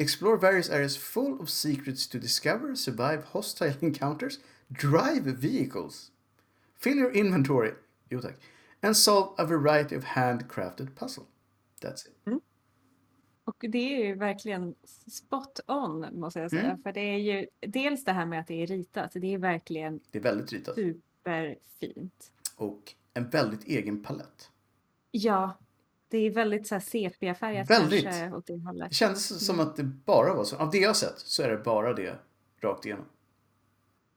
Speaker 3: Explore various areas full of secrets to discover, survive hostile *laughs* encounters, drive vehicles, fill your inventory, jo tack, and solve a variety of handcrafted puzzle. That's it.
Speaker 2: Och det är ju verkligen spot on måste jag säga,
Speaker 3: Mm.
Speaker 2: för det är ju dels det här med att det är ritat, det är verkligen
Speaker 3: Det är väldigt ritat.
Speaker 2: superfint.
Speaker 3: Och en väldigt egen palett.
Speaker 2: Ja, det är väldigt så här sepiafärgat
Speaker 3: Väldigt.
Speaker 2: kanske åt det hållet.
Speaker 3: Det kändes som
Speaker 2: Mm.
Speaker 3: att det bara var så. Av det jag sett så är det bara det rakt igenom.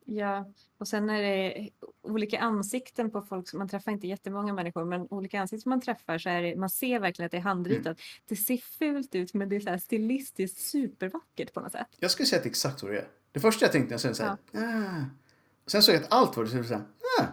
Speaker 2: Ja, och sen är det olika ansikten på folk, som- man träffar inte jättemånga människor, men olika ansikten som man träffar så är det, man ser verkligen att det är handritat.
Speaker 3: Mm.
Speaker 2: Det ser fult ut, men det är så här stilistiskt supervackert på något sätt.
Speaker 3: Jag skulle säga att det är exakt vad det är. Det första jag tänkte när jag såg det så här, ah. Sen såg jag att allt var det, så så här, ah.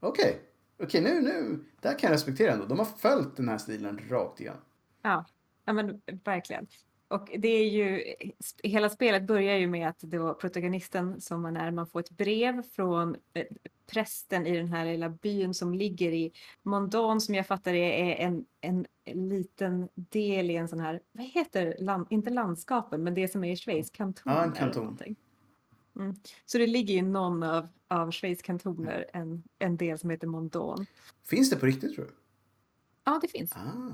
Speaker 3: okej, okej nu, nu, det här kan jag respektera ändå. De har följt den här stilen rakt igenom.
Speaker 2: Ja, ja men verkligen. Och det är ju, hela spelet börjar ju med att då protagonisten som man är, man får ett brev från eh, prästen i den här lilla byn som ligger i Mondon som jag fattar är en, en liten del i en sån här, vad heter, land, inte landskapen, men det som är i Schweiz, kanton.
Speaker 3: Ja, en kanton.
Speaker 2: Mm. Så det ligger i någon av, av Schweiz kantoner en, en del som heter Mondon.
Speaker 3: Finns det på riktigt tror du?
Speaker 2: Ja, det finns.
Speaker 3: Ah,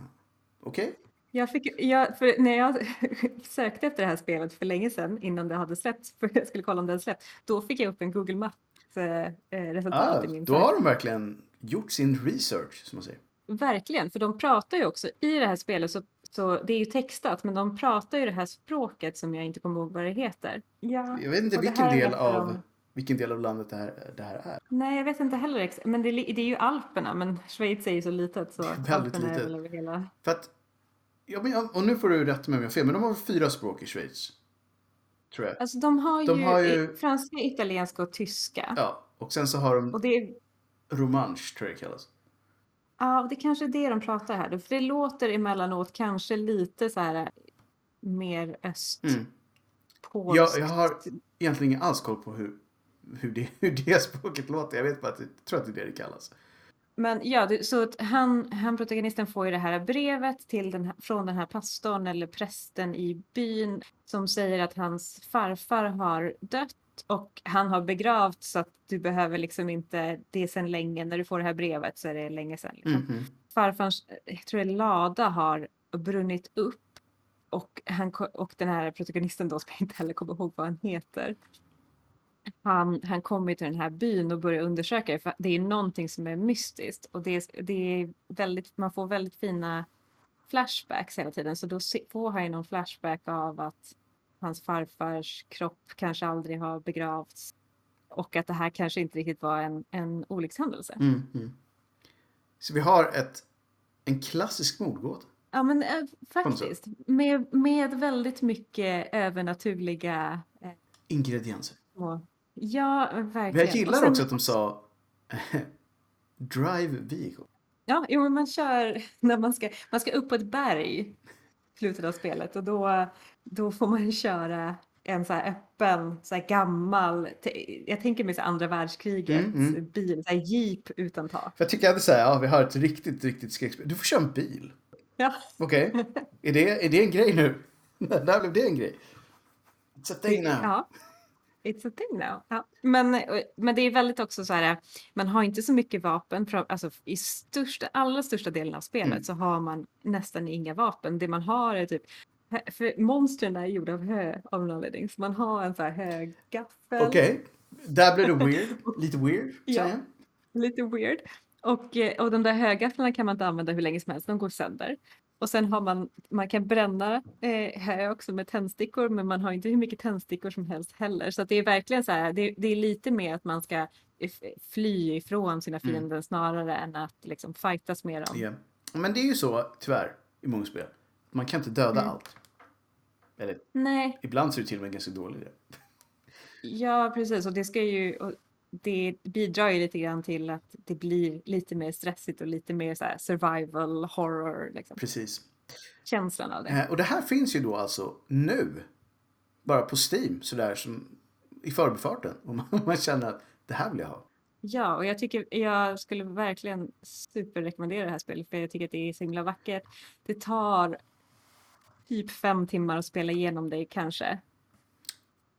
Speaker 3: okej.
Speaker 2: Jag fick, jag, när jag *laughs* sökte efter det här spelet för länge sedan innan det hade släppts, *laughs* för jag skulle kolla om det hade släppts, då fick jag upp en Google Maps-resultat
Speaker 3: Ah,
Speaker 2: i min
Speaker 3: då har de verkligen gjort sin research, som man säger.
Speaker 2: Verkligen, för de pratar ju också i det här spelet, så, så det är ju textat, men de pratar ju det här språket som jag inte kommer ihåg vad det heter. Ja,
Speaker 3: Jag vet inte vilken del, av,
Speaker 2: de-
Speaker 3: vilken del av landet det här, det här är.
Speaker 2: Nej, jag vet inte heller, ex- men det, det är ju Alperna, men Schweiz är ju så litet så *laughs*
Speaker 3: Väldigt
Speaker 2: Alperna är
Speaker 3: litet.
Speaker 2: väl över hela...
Speaker 3: För att, ja, men, och nu får du rätta mig om jag har fel, men de har fyra språk i Schweiz. Tror jag.
Speaker 2: Alltså de har,
Speaker 3: De
Speaker 2: ju,
Speaker 3: har ju-
Speaker 2: franska, italienska och tyska.
Speaker 3: Ja, och sen så har de
Speaker 2: Och det är
Speaker 3: romansch, tror jag det kallas.
Speaker 2: Ja, det kanske är det de pratar här. då, För det låter emellanåt kanske lite så här eh, mer östpolskt.
Speaker 3: Mm. Jag, jag har egentligen ingen alls koll på hur, hur, det, hur det språket låter. Jag vet bara att jag tror att det är det det kallas.
Speaker 2: Men ja, det, så att han, han, protagonisten får ju det här brevet till den från den här pastorn eller prästen i byn som säger att hans farfar har dött och han har begravt så att du behöver liksom inte, det är sedan länge, när du får det här brevet så är det länge sedan. Liksom.
Speaker 3: Mhm.
Speaker 2: farfars, jag tror det lada har brunnit upp och, han, och den här protagonisten då, som jag inte heller kommer ihåg vad han heter. Han, han kommer till den här byn och börjar undersöka det, för det är någonting som är mystiskt och det, är- det är väldigt, man får väldigt fina flashbacks hela tiden så då får han ju någon flashback av att hans farfars kropp kanske aldrig har begravts. Och att det här kanske inte riktigt var en, en olyckshändelse.
Speaker 3: Mm, mm. Så vi har ett, en klassisk mordgåta.
Speaker 2: Ja men
Speaker 3: sätt.
Speaker 2: faktiskt. Med, med väldigt mycket övernaturliga eh,
Speaker 3: Ingredienser.
Speaker 2: små... Ja,
Speaker 3: Men
Speaker 2: verkligen.
Speaker 3: jag gillar
Speaker 2: sen-
Speaker 3: också att de sa *laughs* Drive vehicle.
Speaker 2: Ja, jo, men man kör *laughs* när man ska, man ska upp på ett berg slutet av spelet och då, då får man köra en så här öppen, så här gammal, jag tänker mig så här andra världskriget
Speaker 3: Mm, mm.
Speaker 2: bil, så här jeep utan tak.
Speaker 3: För jag tycker att så här, ja, vi har ett riktigt, riktigt skräckspel. Du får köra en bil.
Speaker 2: Ja,
Speaker 3: Okej. är, det, är det en grej nu? *laughs* Där blev det en grej. It's a thing now.
Speaker 2: ja. It's a thing now. Ja. Men, eh, men det är väldigt också så här, man har inte så mycket vapen, alltså i största, allra största delen av spelet
Speaker 3: Mm.
Speaker 2: så har man nästan inga vapen. Det man har är typ, för monstren är gjorda av hö av någon anledning, så man har en så här hög gaffel.
Speaker 3: Okej. Där blev det *laughs* weird. Lite weird.
Speaker 2: Ja.
Speaker 3: jag.
Speaker 2: Lite weird. Och, eh, och de där högafflarna kan man inte använda hur länge som helst, de går sönder. Och sen har man, man kan bränna eh, hö också med tändstickor, men man har inte hur mycket tändstickor som helst heller. Så att det är verkligen så här, det, det är lite mer att man ska fly ifrån sina
Speaker 3: Mm.
Speaker 2: fiender snarare än att liksom fightas med dem.
Speaker 3: Ja. Men det är ju så, tyvärr, i många spel. Man kan inte döda
Speaker 2: Mm.
Speaker 3: allt. Eller
Speaker 2: Nej,
Speaker 3: ibland så är det till och med ganska dålig idé.
Speaker 2: ja precis. Och det ska ju, och det bidrar ju lite grann till att det blir lite mer stressigt och lite mer så här survival horror, liksom.
Speaker 3: Precis.
Speaker 2: känslan av det.
Speaker 3: Eh, och det här finns ju då alltså nu. Bara på Steam, sådär som i förbifarten. Om man, *laughs* känner att det här vill jag ha.
Speaker 2: Ja, och jag tycker jag skulle verkligen superrekommendera det här spelet för jag tycker att det är så himla vackert. Det tar typ fem timmar att spela igenom det kanske.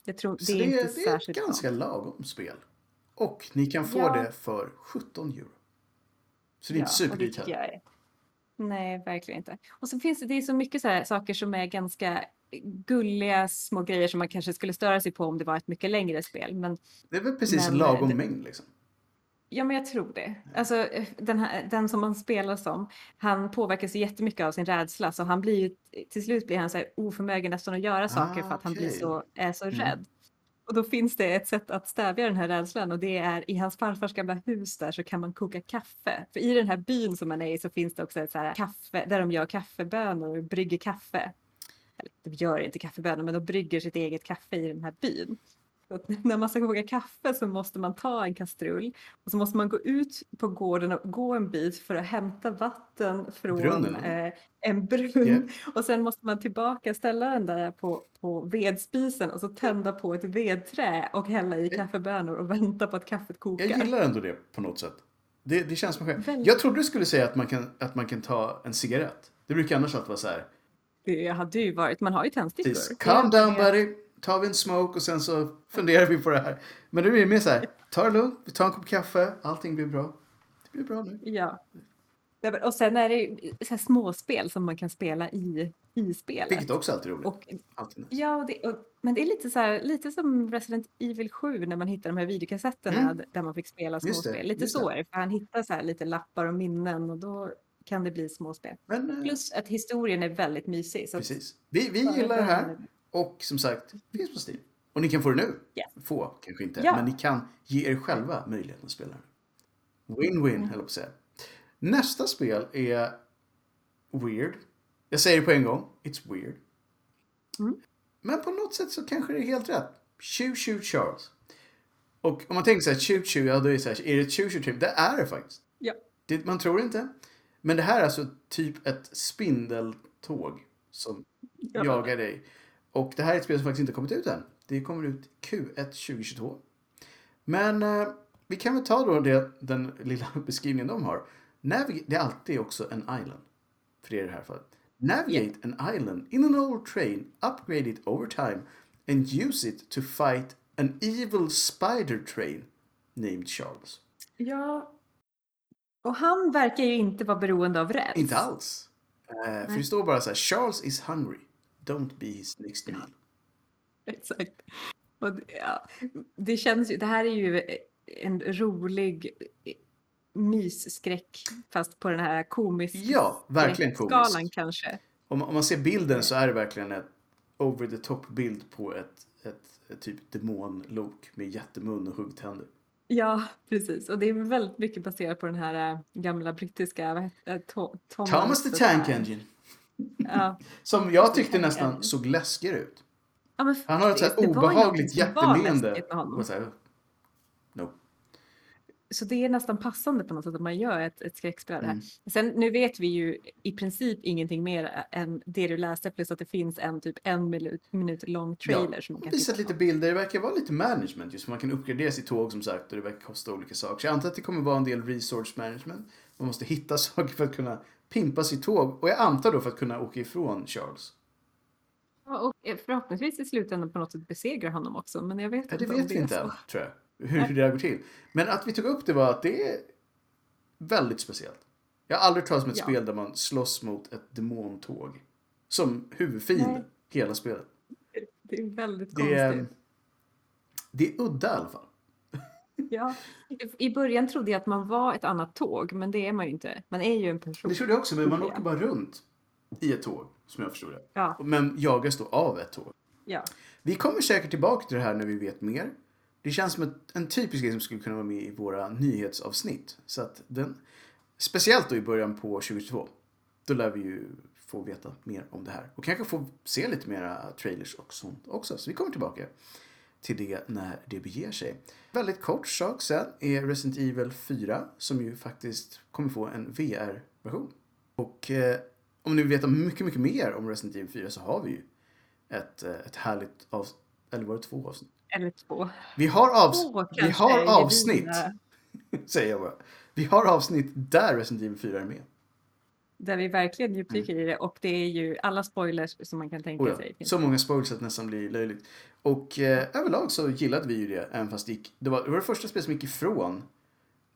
Speaker 2: Jag tror det
Speaker 3: Så
Speaker 2: är
Speaker 3: det,
Speaker 2: inte
Speaker 3: det är ett
Speaker 2: särskilt
Speaker 3: ganska lagom spel. Och ni kan få
Speaker 2: Ja.
Speaker 3: det för 17 euro. Så det är inte
Speaker 2: och det
Speaker 3: superdyrt heller.
Speaker 2: Nej, verkligen inte. Och så finns det, det är så mycket så här saker som är ganska gulliga små grejer som man kanske skulle störa sig på om det var ett mycket längre spel. Men
Speaker 3: Det är väl precis
Speaker 2: Men,
Speaker 3: lagom
Speaker 2: det-
Speaker 3: mängd liksom.
Speaker 2: Ja, men jag tror det. Alltså, eh, den, här, den som man spelar som, han påverkas jättemycket av sin rädsla, så han blir ju, till slut blir han så här oförmögen nästan att göra saker
Speaker 3: Ah,
Speaker 2: för att han blir
Speaker 3: okej.
Speaker 2: så, är så
Speaker 3: Mm.
Speaker 2: rädd. Och då finns det ett sätt att stävja den här rädslan och det är i hans farfars gamla hus där så kan man koka kaffe. För i den här byn som man är i så finns det också ett så här kaffe, där de gör kaffebönor och brygger kaffe. Eller de gör inte kaffebönor, men de brygger sitt eget kaffe i den här byn. Att *laughs* när man ska koka kaffe så måste man ta en kastrull och så måste man gå ut på gården och gå en bit för att hämta vatten från eh, en brunn.
Speaker 3: Yeah. *laughs*
Speaker 2: Och sen måste man tillbaka ställa den där på, på vedspisen och så tända på ett vedträ och hälla i kaffebönor och *laughs* vänta på att kaffet kokar.
Speaker 3: Jag gillar ändå det på något sätt. Det, det känns som själv.
Speaker 2: Väldigt.
Speaker 3: Jag trodde du skulle säga att man, kan, att man kan ta en cigarett. Det brukar annars alltid vara så här.
Speaker 2: Det hade ju varit, man har ju tändstickor.
Speaker 3: Calm down buddy. Tar vi en smoke och sen så funderar vi på det här. Men nu är det mer så här. Ta det lugnt. Vi tar en kopp kaffe. Allting blir bra. Det blir bra nu.
Speaker 2: Ja. Och sen är det så här småspel som man kan spela i, i spelet.
Speaker 3: Vilket också alltid är roligt.
Speaker 2: Och,
Speaker 3: Alltid.
Speaker 2: ja, det, och, men det är lite, så här, lite som Resident Evil 7 när man hittar de här videokassetterna
Speaker 3: Mm.
Speaker 2: där man fick spela
Speaker 3: Just det,
Speaker 2: småspel. Lite så är det, för han hittar så här lite lappar och minnen och då kan det bli småspel.
Speaker 3: Men eh,
Speaker 2: Plus att historien är väldigt mysig.
Speaker 3: Precis. Vi, vi gillar det här. Och som sagt, det finns på Steam. Och ni kan få det nu.
Speaker 2: Yes.
Speaker 3: Få kanske inte.
Speaker 2: Ja.
Speaker 3: Men ni kan ge er själva möjligheten att spela det. Win-win, höll jag på att säga. Nästa spel är weird. Jag säger det på en gång. It's weird.
Speaker 2: Mm.
Speaker 3: Men på något sätt så kanske det är helt rätt. Shoot Shoot Charles. Och om man tänker så här, Shoot Shoot, ja då är det så här, är det ett Shoot Shoot Trip? Det är det faktiskt.
Speaker 2: Ja.
Speaker 3: Det, man tror inte. Men det här är alltså typ ett spindeltåg som
Speaker 2: Ja.
Speaker 3: jagar dig. Och det här är ett spel som faktiskt inte kommit ut än. Det kommer ut Q1 2022. Men eh, vi kan väl ta då det, den lilla *laughs* beskrivningen de har. Navig- det är alltid också en island. För det är det här fallet. Navigate an island in an old train, upgrade it over time and use it to fight an evil spider train named Charles.
Speaker 2: Ja. Och han verkar ju inte vara beroende av räls.
Speaker 3: Inte alls. Eh, för det står bara så här, Charles is hungry. Don't be his next meal.
Speaker 2: Exakt. Och det, ja, det känns ju, det här är ju en rolig mysskräck fast på den här komisk
Speaker 3: Ja, verkligen
Speaker 2: skalan kanske.
Speaker 3: Om, man- om man ser bilden så är det verkligen ett over the top bild på ett, ett, ett typ demonlok med jättemun och huggtänder.
Speaker 2: Ja, precis. Och det är väldigt mycket baserat på den här äh, gamla brittiska, vad heter? To- Thomas,
Speaker 3: Thomas the Tank. Engine.
Speaker 2: Ja. *laughs*
Speaker 3: Som jag tyckte nästan såg läskigare ut.
Speaker 2: ja, men
Speaker 3: Han har ett så här obehagligt jätteleende. så här, no.
Speaker 2: Så det är nästan passande på något sätt att man gör ett, ett skräckspel.
Speaker 3: Mm.
Speaker 2: Sen nu vet vi ju i princip ingenting mer än det du läste plus att det finns en typ en minut, minut lång trailer som man kan
Speaker 3: Visat lite
Speaker 2: på.
Speaker 3: bilder. Det verkar vara lite management just för man kan uppgradera sitt tåg som sagt och det verkar kosta olika saker. Så jag antar att det kommer vara en del resource management. Man måste hitta *laughs* saker för att kunna pimpa sitt tåg och jag antar då för att kunna åka ifrån Charles.
Speaker 2: Ja, Och förhoppningsvis i slutändan på något sätt besegra honom också. Men jag vet
Speaker 3: Ja, det
Speaker 2: inte om
Speaker 3: vet
Speaker 2: det
Speaker 3: vi inte än, tror jag. Hur, hur det går till. Men att vi tog upp det var att det är väldigt speciellt. Jag har aldrig talat om ett
Speaker 2: Ja.
Speaker 3: spel där man slåss mot ett demontåg. Som huvudfiende,
Speaker 2: Nej.
Speaker 3: hela spelet.
Speaker 2: Det är väldigt
Speaker 3: Det är,
Speaker 2: konstigt.
Speaker 3: det är udda i alla fall. *laughs*
Speaker 2: Ja. I- början trodde jag att man var ett annat tåg, men det är man ju inte. Man är ju en person.
Speaker 3: Det trodde jag också, men man åker bara runt i ett tåg, som jag förstår det.
Speaker 2: Ja,
Speaker 3: Men jagas då av ett tåg.
Speaker 2: ja.
Speaker 3: Vi kommer säkert tillbaka till det här när vi vet mer. Det känns som en typisk grej som skulle kunna vara med i våra nyhetsavsnitt. Så att den, speciellt då i början på 2022. Då lär vi ju få veta mer om det här. Och kanske få se lite mera trailers och sånt också. Så vi kommer tillbaka till det när det beger sig. Väldigt kort sak sen är Resident Evil 4 som ju faktiskt kommer få en VR-version. Och eh, om ni vill veta mycket, mycket mer om Resident Evil 4 så har vi ju ett, eh, ett härligt avsnitt. Eller var det två avsnitt?
Speaker 2: Eller två.
Speaker 3: Vi har, avs
Speaker 2: Två
Speaker 3: vi har avsnitt, *laughs* säger jag bara. Vi har avsnitt där Resident Evil 4 är med.
Speaker 2: Där vi verkligen djupdyker i det och det är ju alla spoilers som man kan tänka
Speaker 3: Oh ja,
Speaker 2: sig.
Speaker 3: så många spoilers att det nästan blir löjligt. Och eh, överlag så gillade vi ju det, även fast det, gick, det, var, det var det första spelet som gick ifrån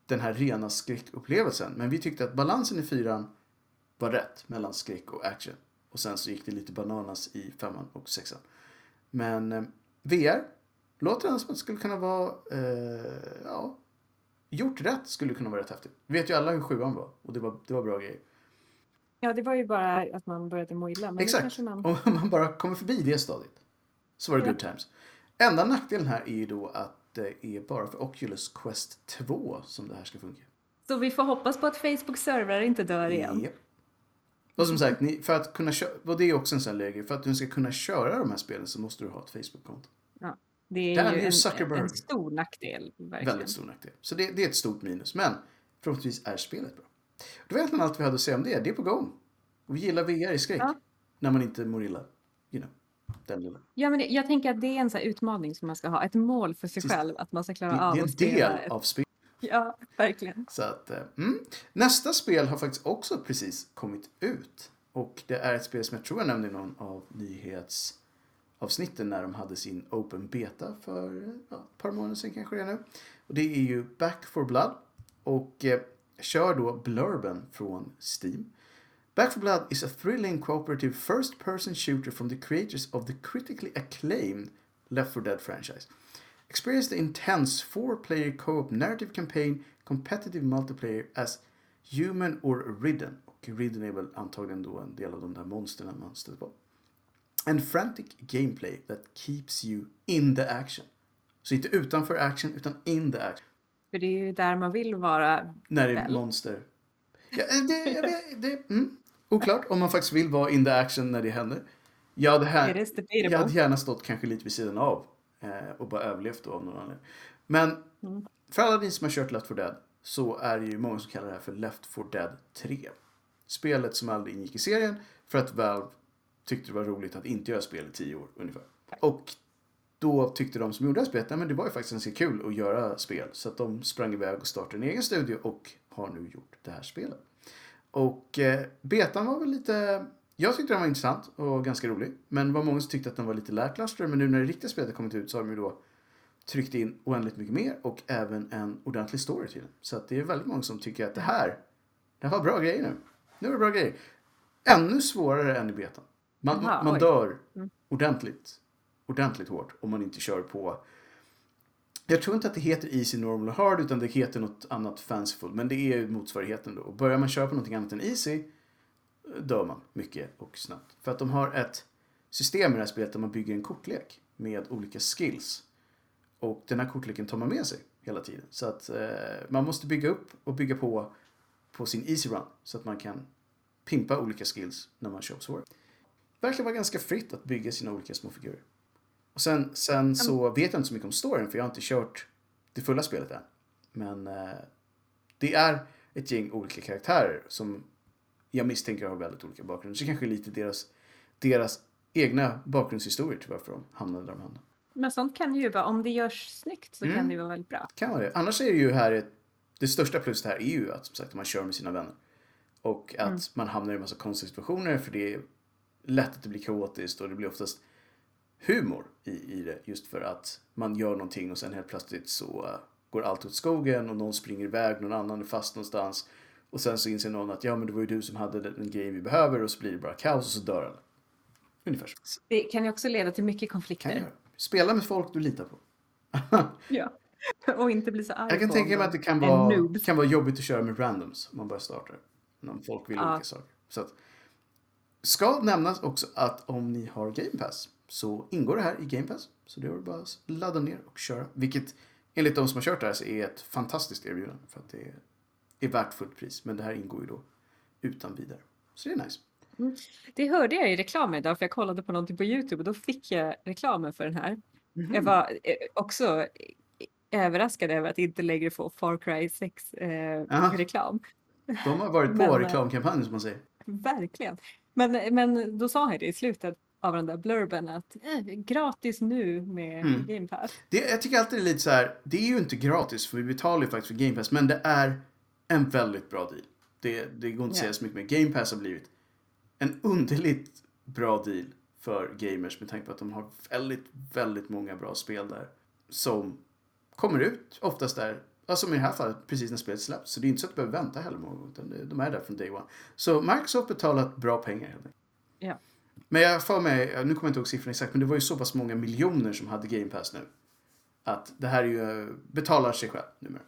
Speaker 3: den här rena skräckupplevelsen. Men vi tyckte att balansen i fyran var rätt mellan skräck och action. Och sen så gick det lite bananas i femman och sexan. Men eh, VR låter det som att det skulle kunna vara, eh, ja, gjort rätt skulle kunna vara rätt häftigt. Vi vet ju alla hur sjuan var och det var, det var bra grejer.
Speaker 2: Ja, det var ju bara att man började må illa. Men
Speaker 3: Exakt.
Speaker 2: man...
Speaker 3: Om man bara kommer förbi det stadiet så var det
Speaker 2: Ja.
Speaker 3: good times. Enda nackdelen här är ju då att det är bara för Oculus Quest 2 som det här ska funka.
Speaker 2: Så vi får hoppas på att Facebook servrar inte dör igen.
Speaker 3: Japp. Och som sagt, ni, för att kunna köra, och det är också en sån läge, för att du ska kunna köra de här spelen så måste du ha ett Facebook-konto.
Speaker 2: Det är
Speaker 3: Där är
Speaker 2: ju
Speaker 3: ju
Speaker 2: en, en stor nackdel. Verkligen.
Speaker 3: Väldigt stor nackdel. Så det, det är ett stort minus, men förhoppningsvis är spelet bra. Det var egentligen allt vi hade att säga om det. Det är på gång. Och vi gillar VR i skräck.
Speaker 2: Ja.
Speaker 3: När man inte mår illa. You know, den lilla.
Speaker 2: Ja, men det, jag tänker att det är en sån här utmaning som man ska ha. Ett mål för sig själv. Att man ska
Speaker 3: Det,
Speaker 2: klara
Speaker 3: det
Speaker 2: av
Speaker 3: är en
Speaker 2: att spela
Speaker 3: del
Speaker 2: ett...
Speaker 3: av spelet.
Speaker 2: Ja, verkligen.
Speaker 3: Så att, eh, mm. Nästa spel har faktiskt också precis kommit ut. Och det är ett spel som jag tror jag nämnde i någon av nyhetsavsnitten när de hade sin Open Beta för eh, ja, ett par månader sedan kanske det är nu. Och det är ju Back for Blood. Och eh, kör då blurben från Steam. Back for Blood is a thrilling cooperative first person shooter from the creators of the critically acclaimed Left 4 Dead franchise. Experience the intense four-player co-op narrative campaign, competitive multiplayer as human or ridden. Och ridden är väl antagligen då en del av de där monstren man stöter på. And frantic gameplay that keeps you in the action. Så inte utanför action, utan in the action.
Speaker 2: För det är ju där man vill vara.
Speaker 3: När det är monster. Ja, eh, det, jag det, mm, oklart om man faktiskt vill vara in the action när det händer. Jag hade, här, jag hade gärna stått kanske lite vid sidan av eh, och bara överlevt då av någon anledning. Men
Speaker 2: Mm.
Speaker 3: för alla ni som har kört Left 4 Dead så är det ju många som kallar det här för Left 4 Dead 3. Spelet som aldrig ingick i serien för att Valve tyckte det var roligt att inte göra spel i tio år ungefär. Och då tyckte de som gjorde det här spelet, "Nej, men det var ju faktiskt ganska kul att göra spel. Så att de sprang iväg och startade en egen studio och har nu gjort det här spelet. Och eh, betan var väl lite... Jag tyckte den var intressant och ganska rolig. Men det var många som tyckte att den var lite lackluster. Men nu när det riktiga spelet har kommit ut så har de ju då tryckt in oändligt mycket mer och även en ordentlig story till den. Så att det är väldigt många som tycker att det här, det här var bra grejer nu. Nu är det bra grejer. Ännu svårare än i betan. Man,
Speaker 2: Jaha,
Speaker 3: man dör
Speaker 2: Mm.
Speaker 3: ordentligt, ordentligt hårt om man inte kör på jag tror inte att det heter Easy, Normal och Hard utan det heter något annat fanciful. Men det är motsvarigheten då. Och Börjar man köra på någonting annat än Easy dör man mycket och snabbt. För att de har ett system i det här spelet där man bygger en kortlek med olika skills. Och den här kortleken tar man med sig hela tiden. Så att eh, man måste bygga upp och bygga på på sin easy run. Så att man kan pimpa olika skills när man kör på svårare. Verkligen vara ganska fritt att bygga sina olika små figurer. Och sen, sen så vet jag inte så mycket om storyn för jag har inte kört det fulla spelet än. Men eh, det är ett gäng olika karaktärer som jag misstänker har väldigt olika bakgrunder. Så kanske lite deras, deras egna bakgrundshistorier till varför de hamnade där de hamnade.
Speaker 2: Men sånt kan ju vara, om det görs snyggt så
Speaker 3: Mm.
Speaker 2: kan det vara väldigt bra.
Speaker 3: Kan vara det. Annars är det ju här ett, det största pluset här är ju att som sagt man kör med sina vänner. Och att
Speaker 2: Mm.
Speaker 3: man hamnar i en massa konstiga situationer för det är lätt att det blir kaotiskt och det blir oftast humor i, i det. Just för att man gör någonting och sen helt plötsligt så eh, går allt åt skogen och någon springer iväg, någon annan är fast någonstans. Och sen så inser någon att ja men det var ju du som hade den grejen vi behöver och så blir det bara kaos och så dör alla. Ungefär så.
Speaker 2: Det kan ju också leda till mycket konflikter.
Speaker 3: Spela med folk du litar på. *laughs*
Speaker 2: Ja. *laughs* Och inte bli så arg
Speaker 3: Jag kan tänka mig att det kan vara, kan vara jobbigt att köra med randoms om man bara startar. När folk vill
Speaker 2: Ja.
Speaker 3: olika saker. Så att, ska nämnas också att om ni har Game Pass så ingår det här i Game Pass. Så det är bara att ladda ner och köra. Vilket enligt de som har kört det här så är ett fantastiskt erbjudande. För att det är, är värt fullt pris. Men det här ingår ju då utan vidare. Så det är nice.
Speaker 2: Det hörde jag i reklamen idag, för jag kollade på någonting på Youtube och då fick jag reklamen för den här.
Speaker 3: Mhm.
Speaker 2: Jag var eh, också eh, överraskad över att inte längre få Far Cry 6 eh, reklam.
Speaker 3: De har varit på *laughs*
Speaker 2: Men, eh,
Speaker 3: reklamkampanjen som man säger.
Speaker 2: Verkligen. Men, men då sa han det i slutet av den där blurben att eh, gratis nu med
Speaker 3: Mm.
Speaker 2: Game Pass.
Speaker 3: Det, jag tycker alltid det är lite så här, det är ju inte gratis för vi betalar ju faktiskt för Game Pass, men det är en väldigt bra deal. Det, det går inte att
Speaker 2: Ja.
Speaker 3: säga så mycket mer. Game Pass har blivit en underligt bra deal för gamers med tanke på att de har väldigt, väldigt många bra spel där som kommer ut oftast där, alltså i det här fallet precis när spelet släpps. Så det är inte så att du behöver vänta heller många gånger, utan de är där från day one. Så Microsoft betalat bra pengar helt enkelt.
Speaker 2: Ja.
Speaker 3: Men jag får mig, nu kommer jag inte ihåg siffran exakt, men det var ju så pass många miljoner som hade Game Pass nu. Att det här är ju, betalar sig själv numera.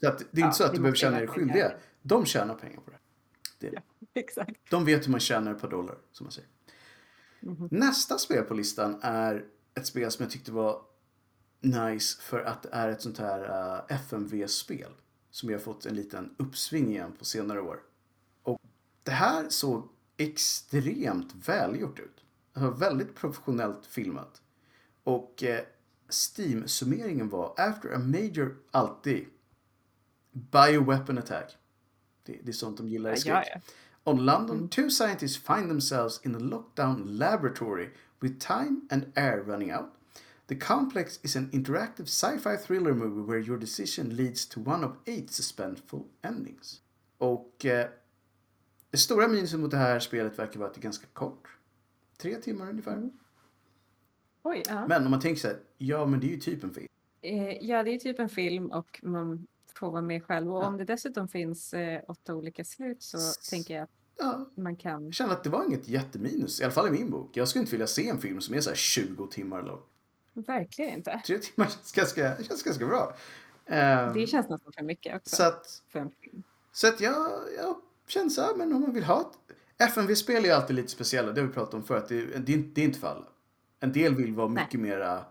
Speaker 3: Så att det är
Speaker 2: Ja,
Speaker 3: inte så att du behöver känna dig skyldiga. De tjänar pengar på det. det. *laughs*
Speaker 2: Exakt.
Speaker 3: De vet hur man tjänar par dollar, som man säger.
Speaker 2: Mhm.
Speaker 3: Nästa spel på listan är ett spel som jag tyckte var nice för att det är ett sånt här uh, FMV-spel. Som jag har fått en liten uppsving igen på senare år. Och det här såg extremt välgjort ut. Var väldigt professionellt filmat. Och eh, Steam-summeringen var After a major, alltid, bioweapon attack. Det, det är sånt de gillar i skräck.
Speaker 2: ja, ja.
Speaker 3: On London, two scientists find themselves in a lockdown laboratory with time and air running out. The complex is an interactive sci-fi thriller movie where your decision leads to one of eight suspenseful endings. Och eh, det stora minuset mot det här spelet verkar vara att det är ganska kort. Tre timmar ungefär.
Speaker 2: Oj, ja.
Speaker 3: Men om man tänker så här, ja men det är ju typ en film.
Speaker 2: Eh, ja, det är typ en film och man får vara med själv. Och
Speaker 3: Ja.
Speaker 2: om det dessutom finns eh, åtta olika slut så
Speaker 3: S-
Speaker 2: tänker jag att
Speaker 3: Ja,
Speaker 2: man kan.
Speaker 3: jag känner att det var inget jätteminus, i alla fall i min bok. Jag skulle inte vilja se en film som är så här 20 timmar lång.
Speaker 2: Verkligen inte.
Speaker 3: Tre timmar känns ganska, känns ganska bra. Ehm,
Speaker 2: Det känns nästan för mycket också.
Speaker 3: så att,
Speaker 2: För en film.
Speaker 3: så att jag, jag känner så här, men om man vill ha ett... FMV-spel är alltid lite speciella, det har vi pratat om förut. Det, är- det, är inte- det är inte för alla. En del vill vara
Speaker 2: Nej.
Speaker 3: mycket mera,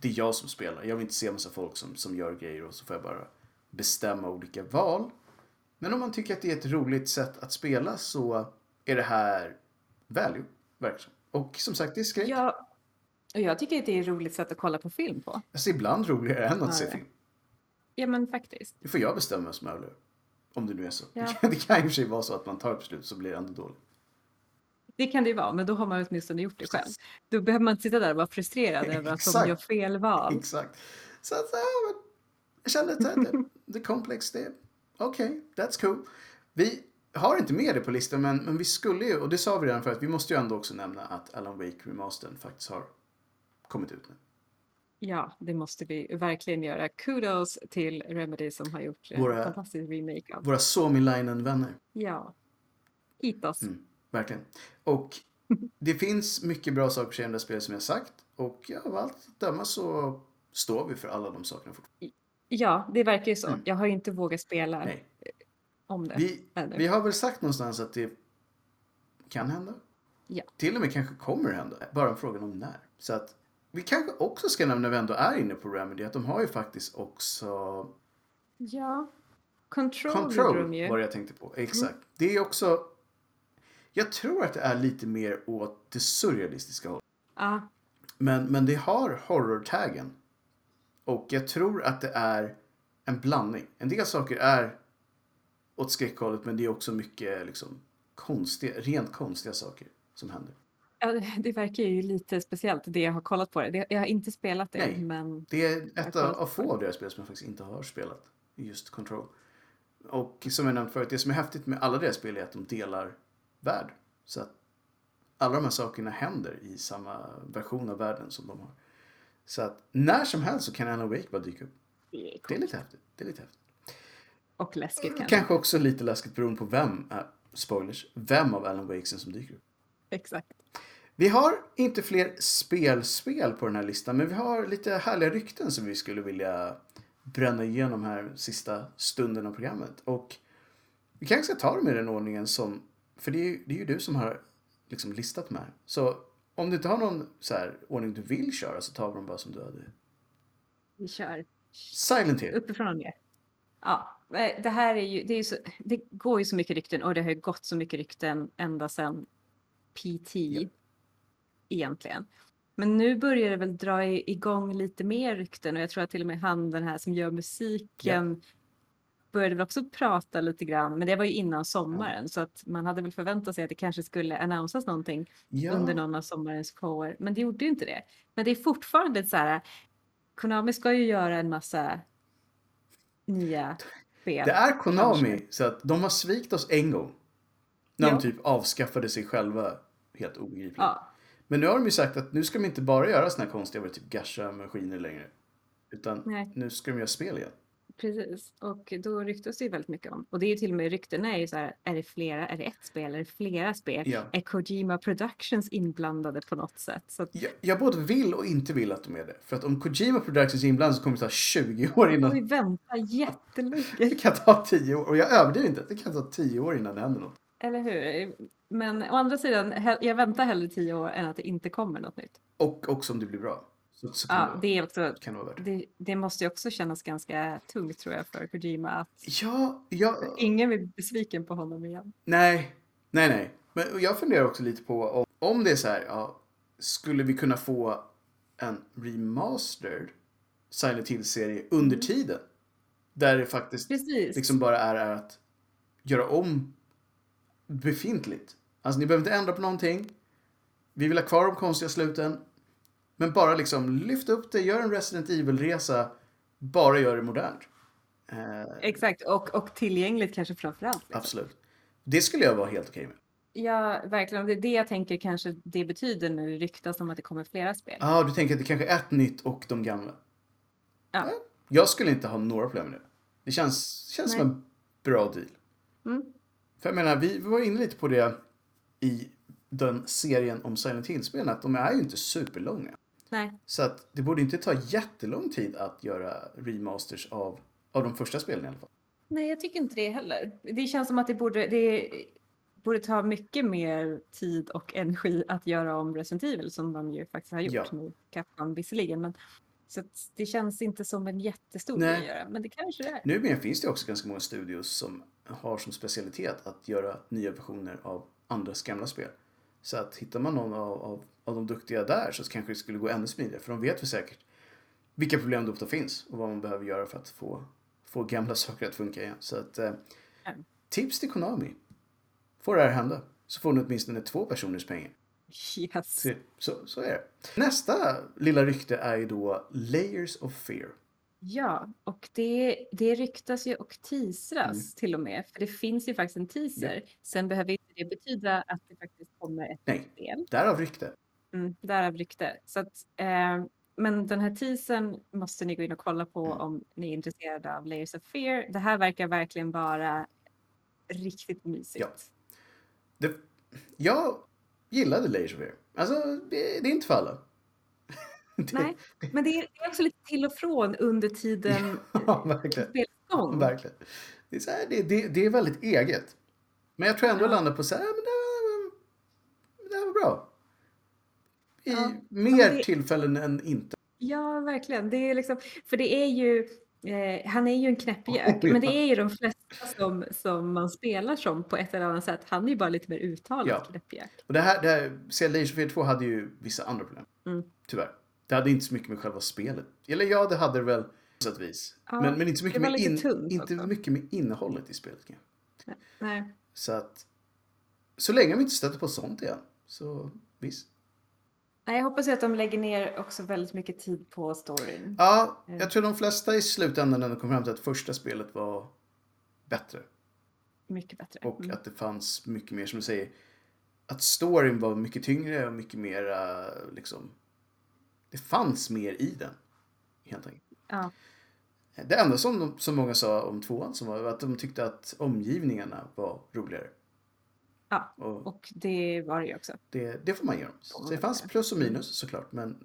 Speaker 3: det är jag som spelar. Jag vill inte se massa folk som, som gör grejer och så får jag bara bestämma olika val. Men om man tycker att det är ett roligt sätt att spela så är det här value, verkligen. Och som sagt, det är skräck.
Speaker 2: Ja, och jag tycker att det är ett roligt sätt att kolla på film på.
Speaker 3: Alltså ibland roligare än att
Speaker 2: Ja,
Speaker 3: se film.
Speaker 2: Ja, men faktiskt.
Speaker 3: Det får jag bestämma som överlever. Om det nu är så.
Speaker 2: Ja.
Speaker 3: Det kan i och för sig vara så att man tar ett beslut så blir det ändå dåligt.
Speaker 2: Det kan det ju vara, men då har man åtminstone gjort det själv. Då behöver man inte sitta där och vara frustrerad över att de gör fel val.
Speaker 3: Exakt. Så att, ja, men jag kände att det, det komplex, det okej, that's cool. Vi har inte med det på listan, men, men vi skulle ju, och det sa vi redan för att vi måste ju ändå också nämna att Alan Wake Remastern faktiskt har kommit ut nu.
Speaker 2: Ja, det måste vi verkligen göra. Kudos till Remedy som har gjort en
Speaker 3: Våra-
Speaker 2: fantastisk remake av.
Speaker 3: Våra Suomilainen-vänner.
Speaker 2: Ja. Hit oss.
Speaker 3: Mm. Verkligen. Och *laughs* det finns mycket bra saker på det spelet som jag sagt. Och ja, av allt att döma så står vi för alla de sakerna fortfarande.
Speaker 2: Ja, det verkar ju så.
Speaker 3: Mm.
Speaker 2: Jag har ju inte vågat spela
Speaker 3: Nej.
Speaker 2: om det
Speaker 3: Vi, vi har väl sagt någonstans att det kan hända.
Speaker 2: Ja.
Speaker 3: till och med kanske kommer hända. Bara frågan om när. Så att vi kanske också ska nämna när vi ändå är inne på Remedy att de har ju faktiskt också
Speaker 2: Ja. Control, gjorde de
Speaker 3: Control
Speaker 2: ju.
Speaker 3: var det jag tänkte på. Exakt. Det är också jag tror att det är lite mer åt det surrealistiska hållet.
Speaker 2: Ja.
Speaker 3: Men, men det har horror-taggen. Och jag tror att det är en blandning. En del saker är åt skräckhållet men det är också mycket liksom, konstiga, rent konstiga saker som händer.
Speaker 2: Ja, *laughs* det- verkar ju lite speciellt det jag har kollat på det. det jag har inte spelat det,
Speaker 3: Nej.
Speaker 2: men
Speaker 3: Det är ett av, få av deras spel som jag faktiskt inte har spelat. Just Control. Och som jag nämnt förut, det som är häftigt med alla deras spel är att de delar värld. Så att alla de här sakerna händer i samma version av världen som de har. Så att när som helst så kan Alan Wake bara dyka upp.
Speaker 2: det är
Speaker 3: Det är lite häftigt. Det är lite häftigt.
Speaker 2: Och läskigt kanske.
Speaker 3: Kanske också lite läskigt beroende på vem, äh, spoilers, vem av Alan Wakesen som dyker upp.
Speaker 2: Exakt.
Speaker 3: Vi har inte fler spelspel på den här listan, men vi har lite härliga rykten som vi skulle vilja bränna igenom här sista stunden av programmet. Och vi kanske ska ta dem i den ordningen som, för det är ju, det är ju du som har liksom listat här. Så om du inte har någon så här ordning du vill köra så tar vi dem bara som du hade.
Speaker 2: Vi kör
Speaker 3: Silent Hill.
Speaker 2: uppifrån och ner. Ja, eh, det här är ju, det, är ju så, det går ju så mycket rykten och det har ju gått så mycket rykten ända sedan PT egentligen. Men nu börjar det väl dra igång lite mer rykten och jag tror att till och med han den här som gör musiken började väl också prata lite grann, men det var ju innan sommaren så att man hade väl förväntat sig att det kanske skulle annonsas någonting
Speaker 3: Ja,
Speaker 2: under någon av sommarens shower, men det gjorde ju inte det. Men det är fortfarande så här, Konami ska ju göra en massa nya spel.
Speaker 3: det är Konami,
Speaker 2: kanske.
Speaker 3: så att de har svikit oss en gång. När
Speaker 2: Ja.
Speaker 3: de typ avskaffade sig själva helt obegripligt.
Speaker 2: Ja,
Speaker 3: Men nu har de ju sagt att nu ska de inte bara göra såna här konstiga typ gasha-maskiner längre. Utan
Speaker 2: Nej.
Speaker 3: nu ska de göra spel igen.
Speaker 2: precis. Och då ryktas det ju väldigt mycket om. Och det är ju till och med ryktena är ju så här, är det flera, är det ett spel, är det flera spel?
Speaker 3: Ja.
Speaker 2: Är Kojima Productions inblandade på något sätt? Så att,
Speaker 3: Jag, jag både vill och inte vill att de är det. För att om Kojima Productions är inblandad så kommer det ta 20 år
Speaker 2: får vi
Speaker 3: innan.
Speaker 2: vänta jättelänge. *laughs*
Speaker 3: Det kan ta 10 år. Och jag överdriver inte. Det kan ta 10 år innan det händer något.
Speaker 2: Eller hur? Men å andra sidan, jag väntar hellre tio år än att det inte kommer något nytt.
Speaker 3: Och också om det blir bra. Så, så kan,
Speaker 2: Ja,
Speaker 3: det,
Speaker 2: också
Speaker 3: kan det vara det.
Speaker 2: Det, måste ju också kännas ganska tungt tror jag för Kojima att
Speaker 3: Ja, jag...
Speaker 2: ingen blir besviken på honom igen.
Speaker 3: Nej, nej, nej. Men jag funderar också lite på om, om det är så här, ja, skulle vi kunna få en remastered Silent Hill-serie under
Speaker 2: Mm.
Speaker 3: tiden? Där det faktiskt
Speaker 2: Precis.
Speaker 3: liksom bara är att göra om befintligt. Alltså ni behöver inte ändra på någonting. Vi vill ha kvar de konstiga sluten. Men bara liksom lyft upp det, gör en Resident Evil-resa. Bara gör det modernt. Eh,
Speaker 2: Exakt, och, och tillgängligt kanske framför allt. liksom.
Speaker 3: absolut. Det skulle jag vara helt okej med.
Speaker 2: Ja, verkligen. Det är det jag tänker kanske det betyder nu. Det ryktas om att det kommer flera spel.
Speaker 3: Ja, ah, du tänker att det kanske är ett nytt och de gamla.
Speaker 2: Ja.
Speaker 3: Jag skulle inte ha några problem med det. Det känns, känns som en bra deal.
Speaker 2: Mm.
Speaker 3: För jag menar, vi var inne lite på det i den serien om Silent Hill-spelen, att de är ju inte superlånga.
Speaker 2: Nej,
Speaker 3: Så att det borde inte ta jättelång tid att göra remasters av, av de första spelen i alla fall.
Speaker 2: Nej, jag tycker inte det heller. Det känns som att det borde, det borde ta mycket mer tid och energi att göra om Resident Evil som de ju faktiskt har gjort
Speaker 3: Ja.
Speaker 2: nu, Capcom visserligen. Men, så det känns inte som en jättestor grej att göra, men det kanske det är.
Speaker 3: Numera finns det också ganska många studios som har som specialitet att göra nya versioner av andras gamla spel. Så att hittar man någon av, av, av de duktiga där så kanske det skulle gå ännu smidigare. För de vet väl säkert vilka problem det ofta finns och vad man behöver göra för att få, få gamla *laughs* saker att funka igen. Så att eh, tips till Konami. Får det här hända så får ni åtminstone två personers pengar.
Speaker 2: Yes.
Speaker 3: Så, så, så är det. Nästa lilla rykte är ju då Layers of Fear.
Speaker 2: Ja, och det, det ryktas ju och teasras
Speaker 3: Mm.
Speaker 2: till och med. För det finns ju faktiskt en teaser. Sen behöver inte det betyda att det faktiskt kommer ett
Speaker 3: Nej.
Speaker 2: spel.
Speaker 3: Därav rykte.
Speaker 2: Mm, därav rykte. Så att, eh, men den här teasern måste ni gå in och kolla på
Speaker 3: Mm.
Speaker 2: om ni är intresserade av Layers of Fear. Det här verkar verkligen vara riktigt mysigt.
Speaker 3: Ja. Det, jag gillade Layers of Fear. Alltså, det, det är inte för alla. Det-
Speaker 2: Nej, men det är, det är också lite till och från under tiden *laughs*
Speaker 3: Ja, verkligen. verkligen. Det, är så här, det, det, det är väldigt eget. Men jag tror ändå jag
Speaker 2: Ja.
Speaker 3: landar på så här, men det, här- det här var bra. I
Speaker 2: Ja,
Speaker 3: mer
Speaker 2: det-
Speaker 3: tillfällen än inte.
Speaker 2: Ja, verkligen. Det är liksom, för det är ju, eh, han är ju en knäppjök,
Speaker 3: Oh, ja.
Speaker 2: men det är ju de flesta som, som man spelar som på ett eller annat sätt. Han är ju bara lite mer uttalad
Speaker 3: Ja.
Speaker 2: knäppjök.
Speaker 3: Och det här, det här Fear 2 hade ju vissa andra problem.
Speaker 2: Mm.
Speaker 3: Tyvärr. Det hade inte så mycket med själva spelet. Eller ja, det hade det väl på sätt och vis.
Speaker 2: Ja,
Speaker 3: men, men inte så mycket, med, in,
Speaker 2: tunt
Speaker 3: inte
Speaker 2: också.
Speaker 3: mycket med innehållet i spelet.
Speaker 2: Nej.
Speaker 3: Så att så länge vi inte stöter på sånt igen så visst.
Speaker 2: Nej, jag hoppas ju att de lägger ner också väldigt mycket tid på storyn.
Speaker 3: Ja,
Speaker 2: Mm.
Speaker 3: jag tror de flesta i slutändan ändå kom fram till att första spelet var bättre.
Speaker 2: Mycket bättre.
Speaker 3: Och
Speaker 2: Mm.
Speaker 3: att det fanns mycket mer, som du säger, att storyn var mycket tyngre och mycket mer liksom, det fanns mer i den. Helt enkelt.
Speaker 2: Ja.
Speaker 3: Det enda som, de, som många sa om tvåan som var att de tyckte att omgivningarna var roligare.
Speaker 2: ja,
Speaker 3: Och
Speaker 2: och det var det ju också.
Speaker 3: det, det får man ge dem. Så det fanns plus och minus såklart. Men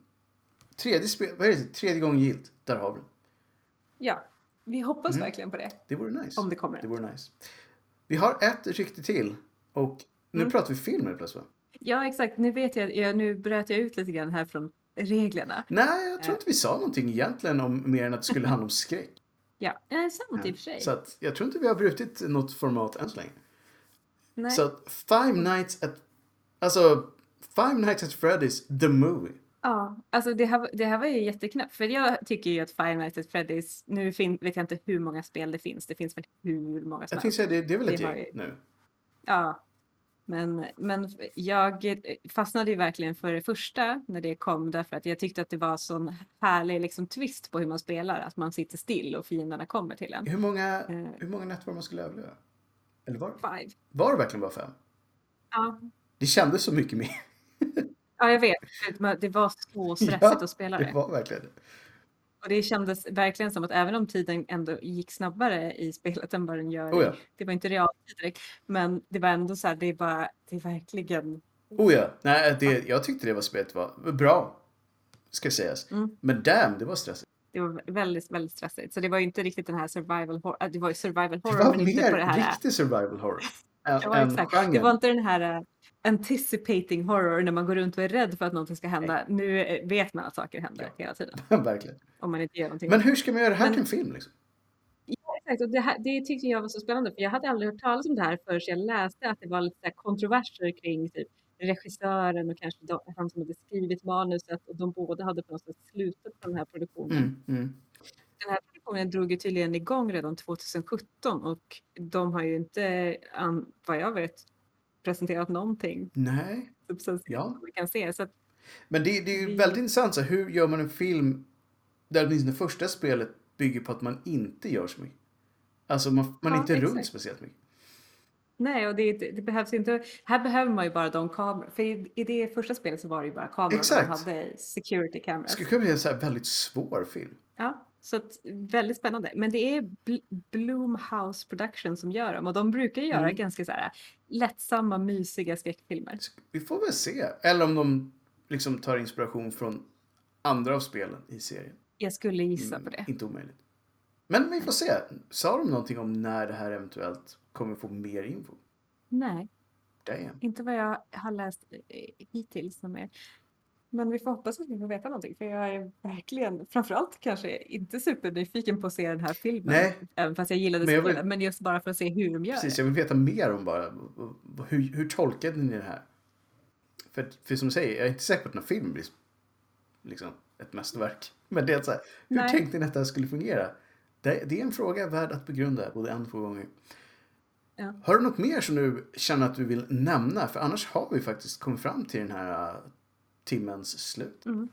Speaker 3: tredje, spel, vad är det? tredje gången gilt, där har vi den.
Speaker 2: Ja, vi hoppas
Speaker 3: Mm.
Speaker 2: verkligen på det.
Speaker 3: Det vore nice.
Speaker 2: Om det kommer.
Speaker 3: Det vore nice. Vi har ett riktigt till. Och nu
Speaker 2: Mm.
Speaker 3: pratar vi film helt plötsligt?
Speaker 2: Ja, exakt. Nu vet jag, jag, nu bröt jag ut lite grann här från reglerna.
Speaker 3: Nej, jag tror
Speaker 2: Eh.
Speaker 3: inte vi sa någonting egentligen om mer än att det skulle handla om skräck.
Speaker 2: Ja, eh, sant i och för sig.
Speaker 3: Så att jag tror inte vi har brutit något format än så länge.
Speaker 2: Nej.
Speaker 3: Så att Five Nights at... Alltså, Five Nights at Freddy's, the movie.
Speaker 2: Ja, alltså det här, det här var ju jätteknäppt. För jag tycker ju att Five Nights at Freddy's, nu fin, vet jag inte hur många spel det finns. Det finns väl hur många som
Speaker 3: Jag tänkte säga, det, det är väl ett
Speaker 2: Det
Speaker 3: gäng
Speaker 2: ju-
Speaker 3: nu.
Speaker 2: Ja, men, men jag fastnade ju verkligen för det första när det kom därför att jag tyckte att det var sån härlig liksom, twist på hur man spelar. Att man sitter still och fienderna kommer till en.
Speaker 3: Hur många,
Speaker 2: Eh.
Speaker 3: hur många nätter var man skulle överleva? Eller var,
Speaker 2: Five.
Speaker 3: var det verkligen bara fem?
Speaker 2: Ja,
Speaker 3: Det kändes så mycket mer.
Speaker 2: ja jag vet. Det var så *laughs* stressigt
Speaker 3: Ja,
Speaker 2: att spela
Speaker 3: Det
Speaker 2: det.
Speaker 3: var verkligen det.
Speaker 2: Och det kändes verkligen som att även om tiden ändå gick snabbare i spelet än vad den gör.
Speaker 3: Oh ja.
Speaker 2: Det var inte realtid direkt. Men det var ändå så här, det bara, det är verkligen.
Speaker 3: Oh ja. Nej, det, jag tyckte det var spelet var bra. Ska sägas.
Speaker 2: Mm.
Speaker 3: Men damn, det var stressigt.
Speaker 2: Det var väldigt, väldigt stressigt. Så det var ju inte riktigt den här survival horror. äh, Det var ju survival
Speaker 3: Det
Speaker 2: horror
Speaker 3: var
Speaker 2: men inte på det
Speaker 3: mer
Speaker 2: här.
Speaker 3: riktig survival horror.
Speaker 2: Ja, exakt.
Speaker 3: genren.
Speaker 2: Det var inte den här uh, anticipating horror när man går runt och är rädd för att någonting ska hända. Nu eh, vet man att saker händer
Speaker 3: Ja.
Speaker 2: hela tiden. *laughs*
Speaker 3: Verkligen.
Speaker 2: Om man inte gör någonting.
Speaker 3: Men hur ska man göra det här
Speaker 2: Men-
Speaker 3: till en film? Liksom?
Speaker 2: Exakt, och det, här, det tyckte jag var så spännande för jag hade aldrig hört talas om det här förrän jag läste att det var lite kontroverser kring typ regissören och kanske de, han som hade skrivit manuset och de båda hade på något sätt slutat på den här produktionen.
Speaker 3: Mm, mm.
Speaker 2: Den här produktionen drog ju tydligen igång redan 2017 och de har ju inte, vad jag vet, presenterat någonting
Speaker 3: Nej,
Speaker 2: substantiellt
Speaker 3: Ja.
Speaker 2: som vi kan se. Så att,
Speaker 3: men det, det är ju väldigt intressant. Så hur gör man en film där åtminstone det första spelet bygger på att man inte gör så mycket? Alltså man, man är
Speaker 2: Ja,
Speaker 3: inte runt
Speaker 2: exakt.
Speaker 3: speciellt mycket.
Speaker 2: nej, och det, det behövs inte. Här behöver man ju bara de kameror. För i, i det första spelet så var det ju bara kameror.
Speaker 3: Exakt.
Speaker 2: Man hade security
Speaker 3: Det
Speaker 2: cameras.
Speaker 3: skulle kunna bli en så här väldigt svår film.
Speaker 2: Ja, så att, väldigt spännande. Men det är Bl- Blumhouse Production som gör dem och de brukar göra
Speaker 3: Mm.
Speaker 2: ganska så här lättsamma, mysiga skräckfilmer.
Speaker 3: Vi får väl se. Eller om de liksom tar inspiration från andra av spelen i serien.
Speaker 2: Jag skulle gissa
Speaker 3: Mm,
Speaker 2: på det.
Speaker 3: Inte omöjligt. Men vi får se. Sa de någonting om när det här eventuellt kommer få mer info?
Speaker 2: Nej,
Speaker 3: Damn.
Speaker 2: inte vad jag har läst eh, hittills. Som är. Men vi får hoppas att vi får veta någonting. För jag är verkligen, framförallt kanske inte supernyfiken på att se den här filmen.
Speaker 3: Nej.
Speaker 2: Även fast jag gillade
Speaker 3: Men jag vill-.
Speaker 2: Men just bara för att se hur de gör
Speaker 3: Precis,
Speaker 2: det.
Speaker 3: jag vill veta mer om bara hur, hur tolkade ni det här? För, för som du säger, jag är inte säker på att här filmen blir liksom ett mästerverk. Men det är så här, hur
Speaker 2: Nej.
Speaker 3: tänkte ni att det här skulle fungera? Det, det är en fråga värd att begrunda både en och två gånger.
Speaker 2: Ja.
Speaker 3: Har du något mer som du känner att du vill nämna? För annars har vi faktiskt kommit fram till den här timmens slut.
Speaker 2: Mm.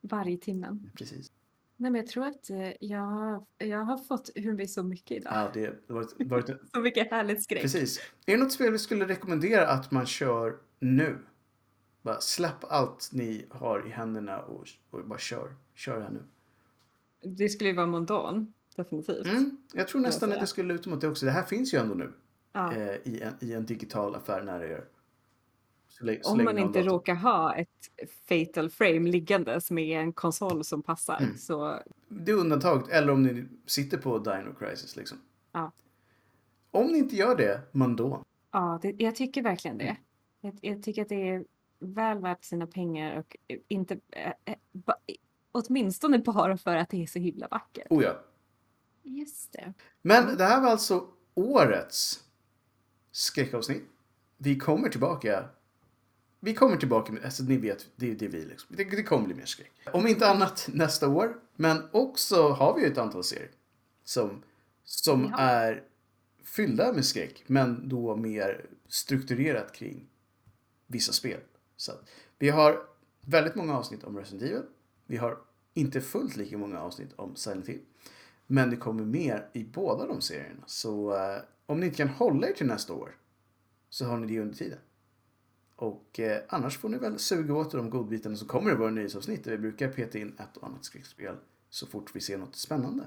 Speaker 2: Varje timmen.
Speaker 3: Precis.
Speaker 2: Nej, men jag tror att eh, jag, jag har fått ur mig så mycket idag.
Speaker 3: Ja, det har varit, varit *laughs*
Speaker 2: Så mycket härligt skräck.
Speaker 3: Precis. Är det något spel vi skulle rekommendera att man kör nu? Bara släpp allt ni har i händerna och, och bara kör. Kör här nu.
Speaker 2: Det skulle ju vara Mondon, definitivt.
Speaker 3: Mm, jag tror
Speaker 2: jag
Speaker 3: nästan att
Speaker 2: säga.
Speaker 3: det skulle luta mot det också. Det här finns ju ändå nu
Speaker 2: Ja.
Speaker 3: eh, i, en, i en digital affär nära er.
Speaker 2: Om man inte
Speaker 3: dator.
Speaker 2: råkar ha ett fatal frame liggandes med en konsol som passar.
Speaker 3: Mm.
Speaker 2: Så
Speaker 3: Det är undantaget. Eller om ni sitter på Dino Crisis liksom.
Speaker 2: Ja.
Speaker 3: Om ni inte gör det, Mandon.
Speaker 2: ja, det, jag tycker verkligen det. Jag, jag tycker att det är väl värt sina pengar och inte, äh, äh, ba, åtminstone bara för att det är så himla vackert.
Speaker 3: Oh ja.
Speaker 4: Just det.
Speaker 3: Men det här var alltså årets skräckavsnitt. Vi kommer tillbaka. Vi kommer tillbaka, med, alltså ni vet, det är det vi liksom. Det, det kommer bli mer skräck. Om inte annat nästa år. Men också har vi ju ett antal serier som, som
Speaker 2: Ja.
Speaker 3: är fyllda med skräck, men då mer strukturerat kring vissa spel. Så att vi har väldigt många avsnitt om Resident Evil. Vi har inte fullt lika många avsnitt om Silent Hill. Men det kommer mer i båda de serierna. Så eh, om ni inte kan hålla er till nästa år så har ni det under tiden. Och eh, annars får ni väl suga åt de godbitarna som kommer i våra nyhetsavsnitt där vi brukar peta in ett och annat skräckspel så fort vi ser något spännande.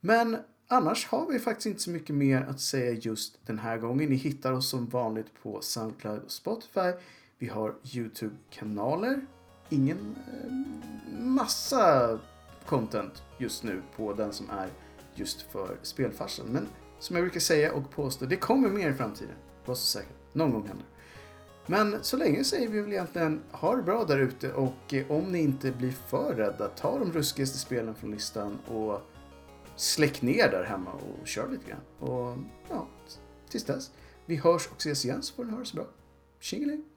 Speaker 3: Men annars har vi faktiskt inte så mycket mer att säga just den här gången. Ni hittar oss som vanligt på Soundcloud och Spotify. Vi har YouTube-kanaler. Ingen eh, massa content just nu på den som är just för spelfarsen. Men som jag brukar säga och påstå, det kommer mer i framtiden. Var så säker. Någon gång händer. Men så länge säger vi väl egentligen ha det bra där ute och eh, om ni inte blir för rädda, ta de ruskigaste spelen från listan och släck ner där hemma och kör lite grann. Och ja, tills dess. Vi hörs och ses igen så får ni ha det så bra. Tjingeling!